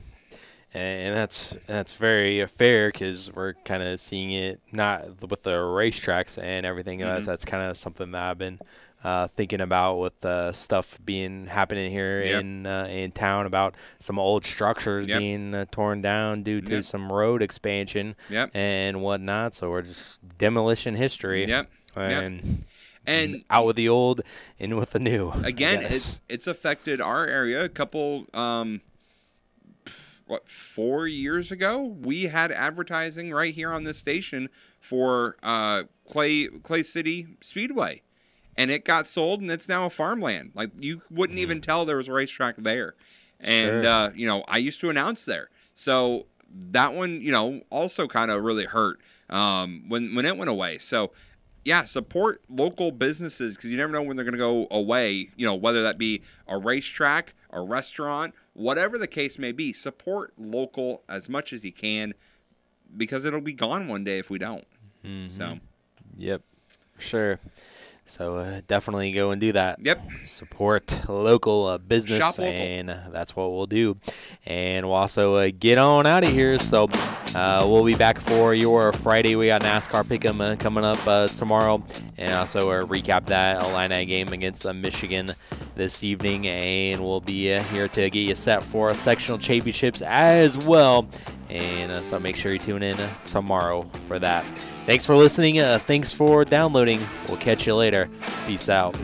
and that's that's very fair because we're kind of seeing it not with the racetracks and everything else. Mhm. That's kind of something that I've been uh, thinking about with uh, stuff being happening here Yep. in uh, in town about some old structures Yep. being uh, torn down due to Yep. some road expansion Yep. and whatnot. So we're just demolition history. Yep. Yep. And And out with the old, in with the new. Again it's it's affected our area. A couple um what four years ago we had advertising right here on this station for uh clay clay city speedway. And it got sold and it's now a farmland. Like you wouldn't even tell there was a racetrack there. And Sure. uh you know i used to announce there. So that one you know also kind of really hurt um when when it went away. So yeah, support local businesses because you never know when they're going to go away. You know, whether that be a racetrack, a restaurant, whatever the case may be. Support local as much as you can because it'll be gone one day if we don't. Mm-hmm. So, Yep, sure. So uh, definitely go and do that. Yep. Support local uh, business, local. and that's what we'll do. And we'll also uh, get on out of here. So uh, we'll be back for your Friday. We got NASCAR Pick'em uh, coming up uh, tomorrow, and also uh, recap that Illini game against uh, Michigan this evening. And we'll be uh, here to get you set for sectional championships as well. And uh, so make sure you tune in tomorrow for that. Thanks for listening. Uh, thanks for downloading. We'll catch you later. Peace out.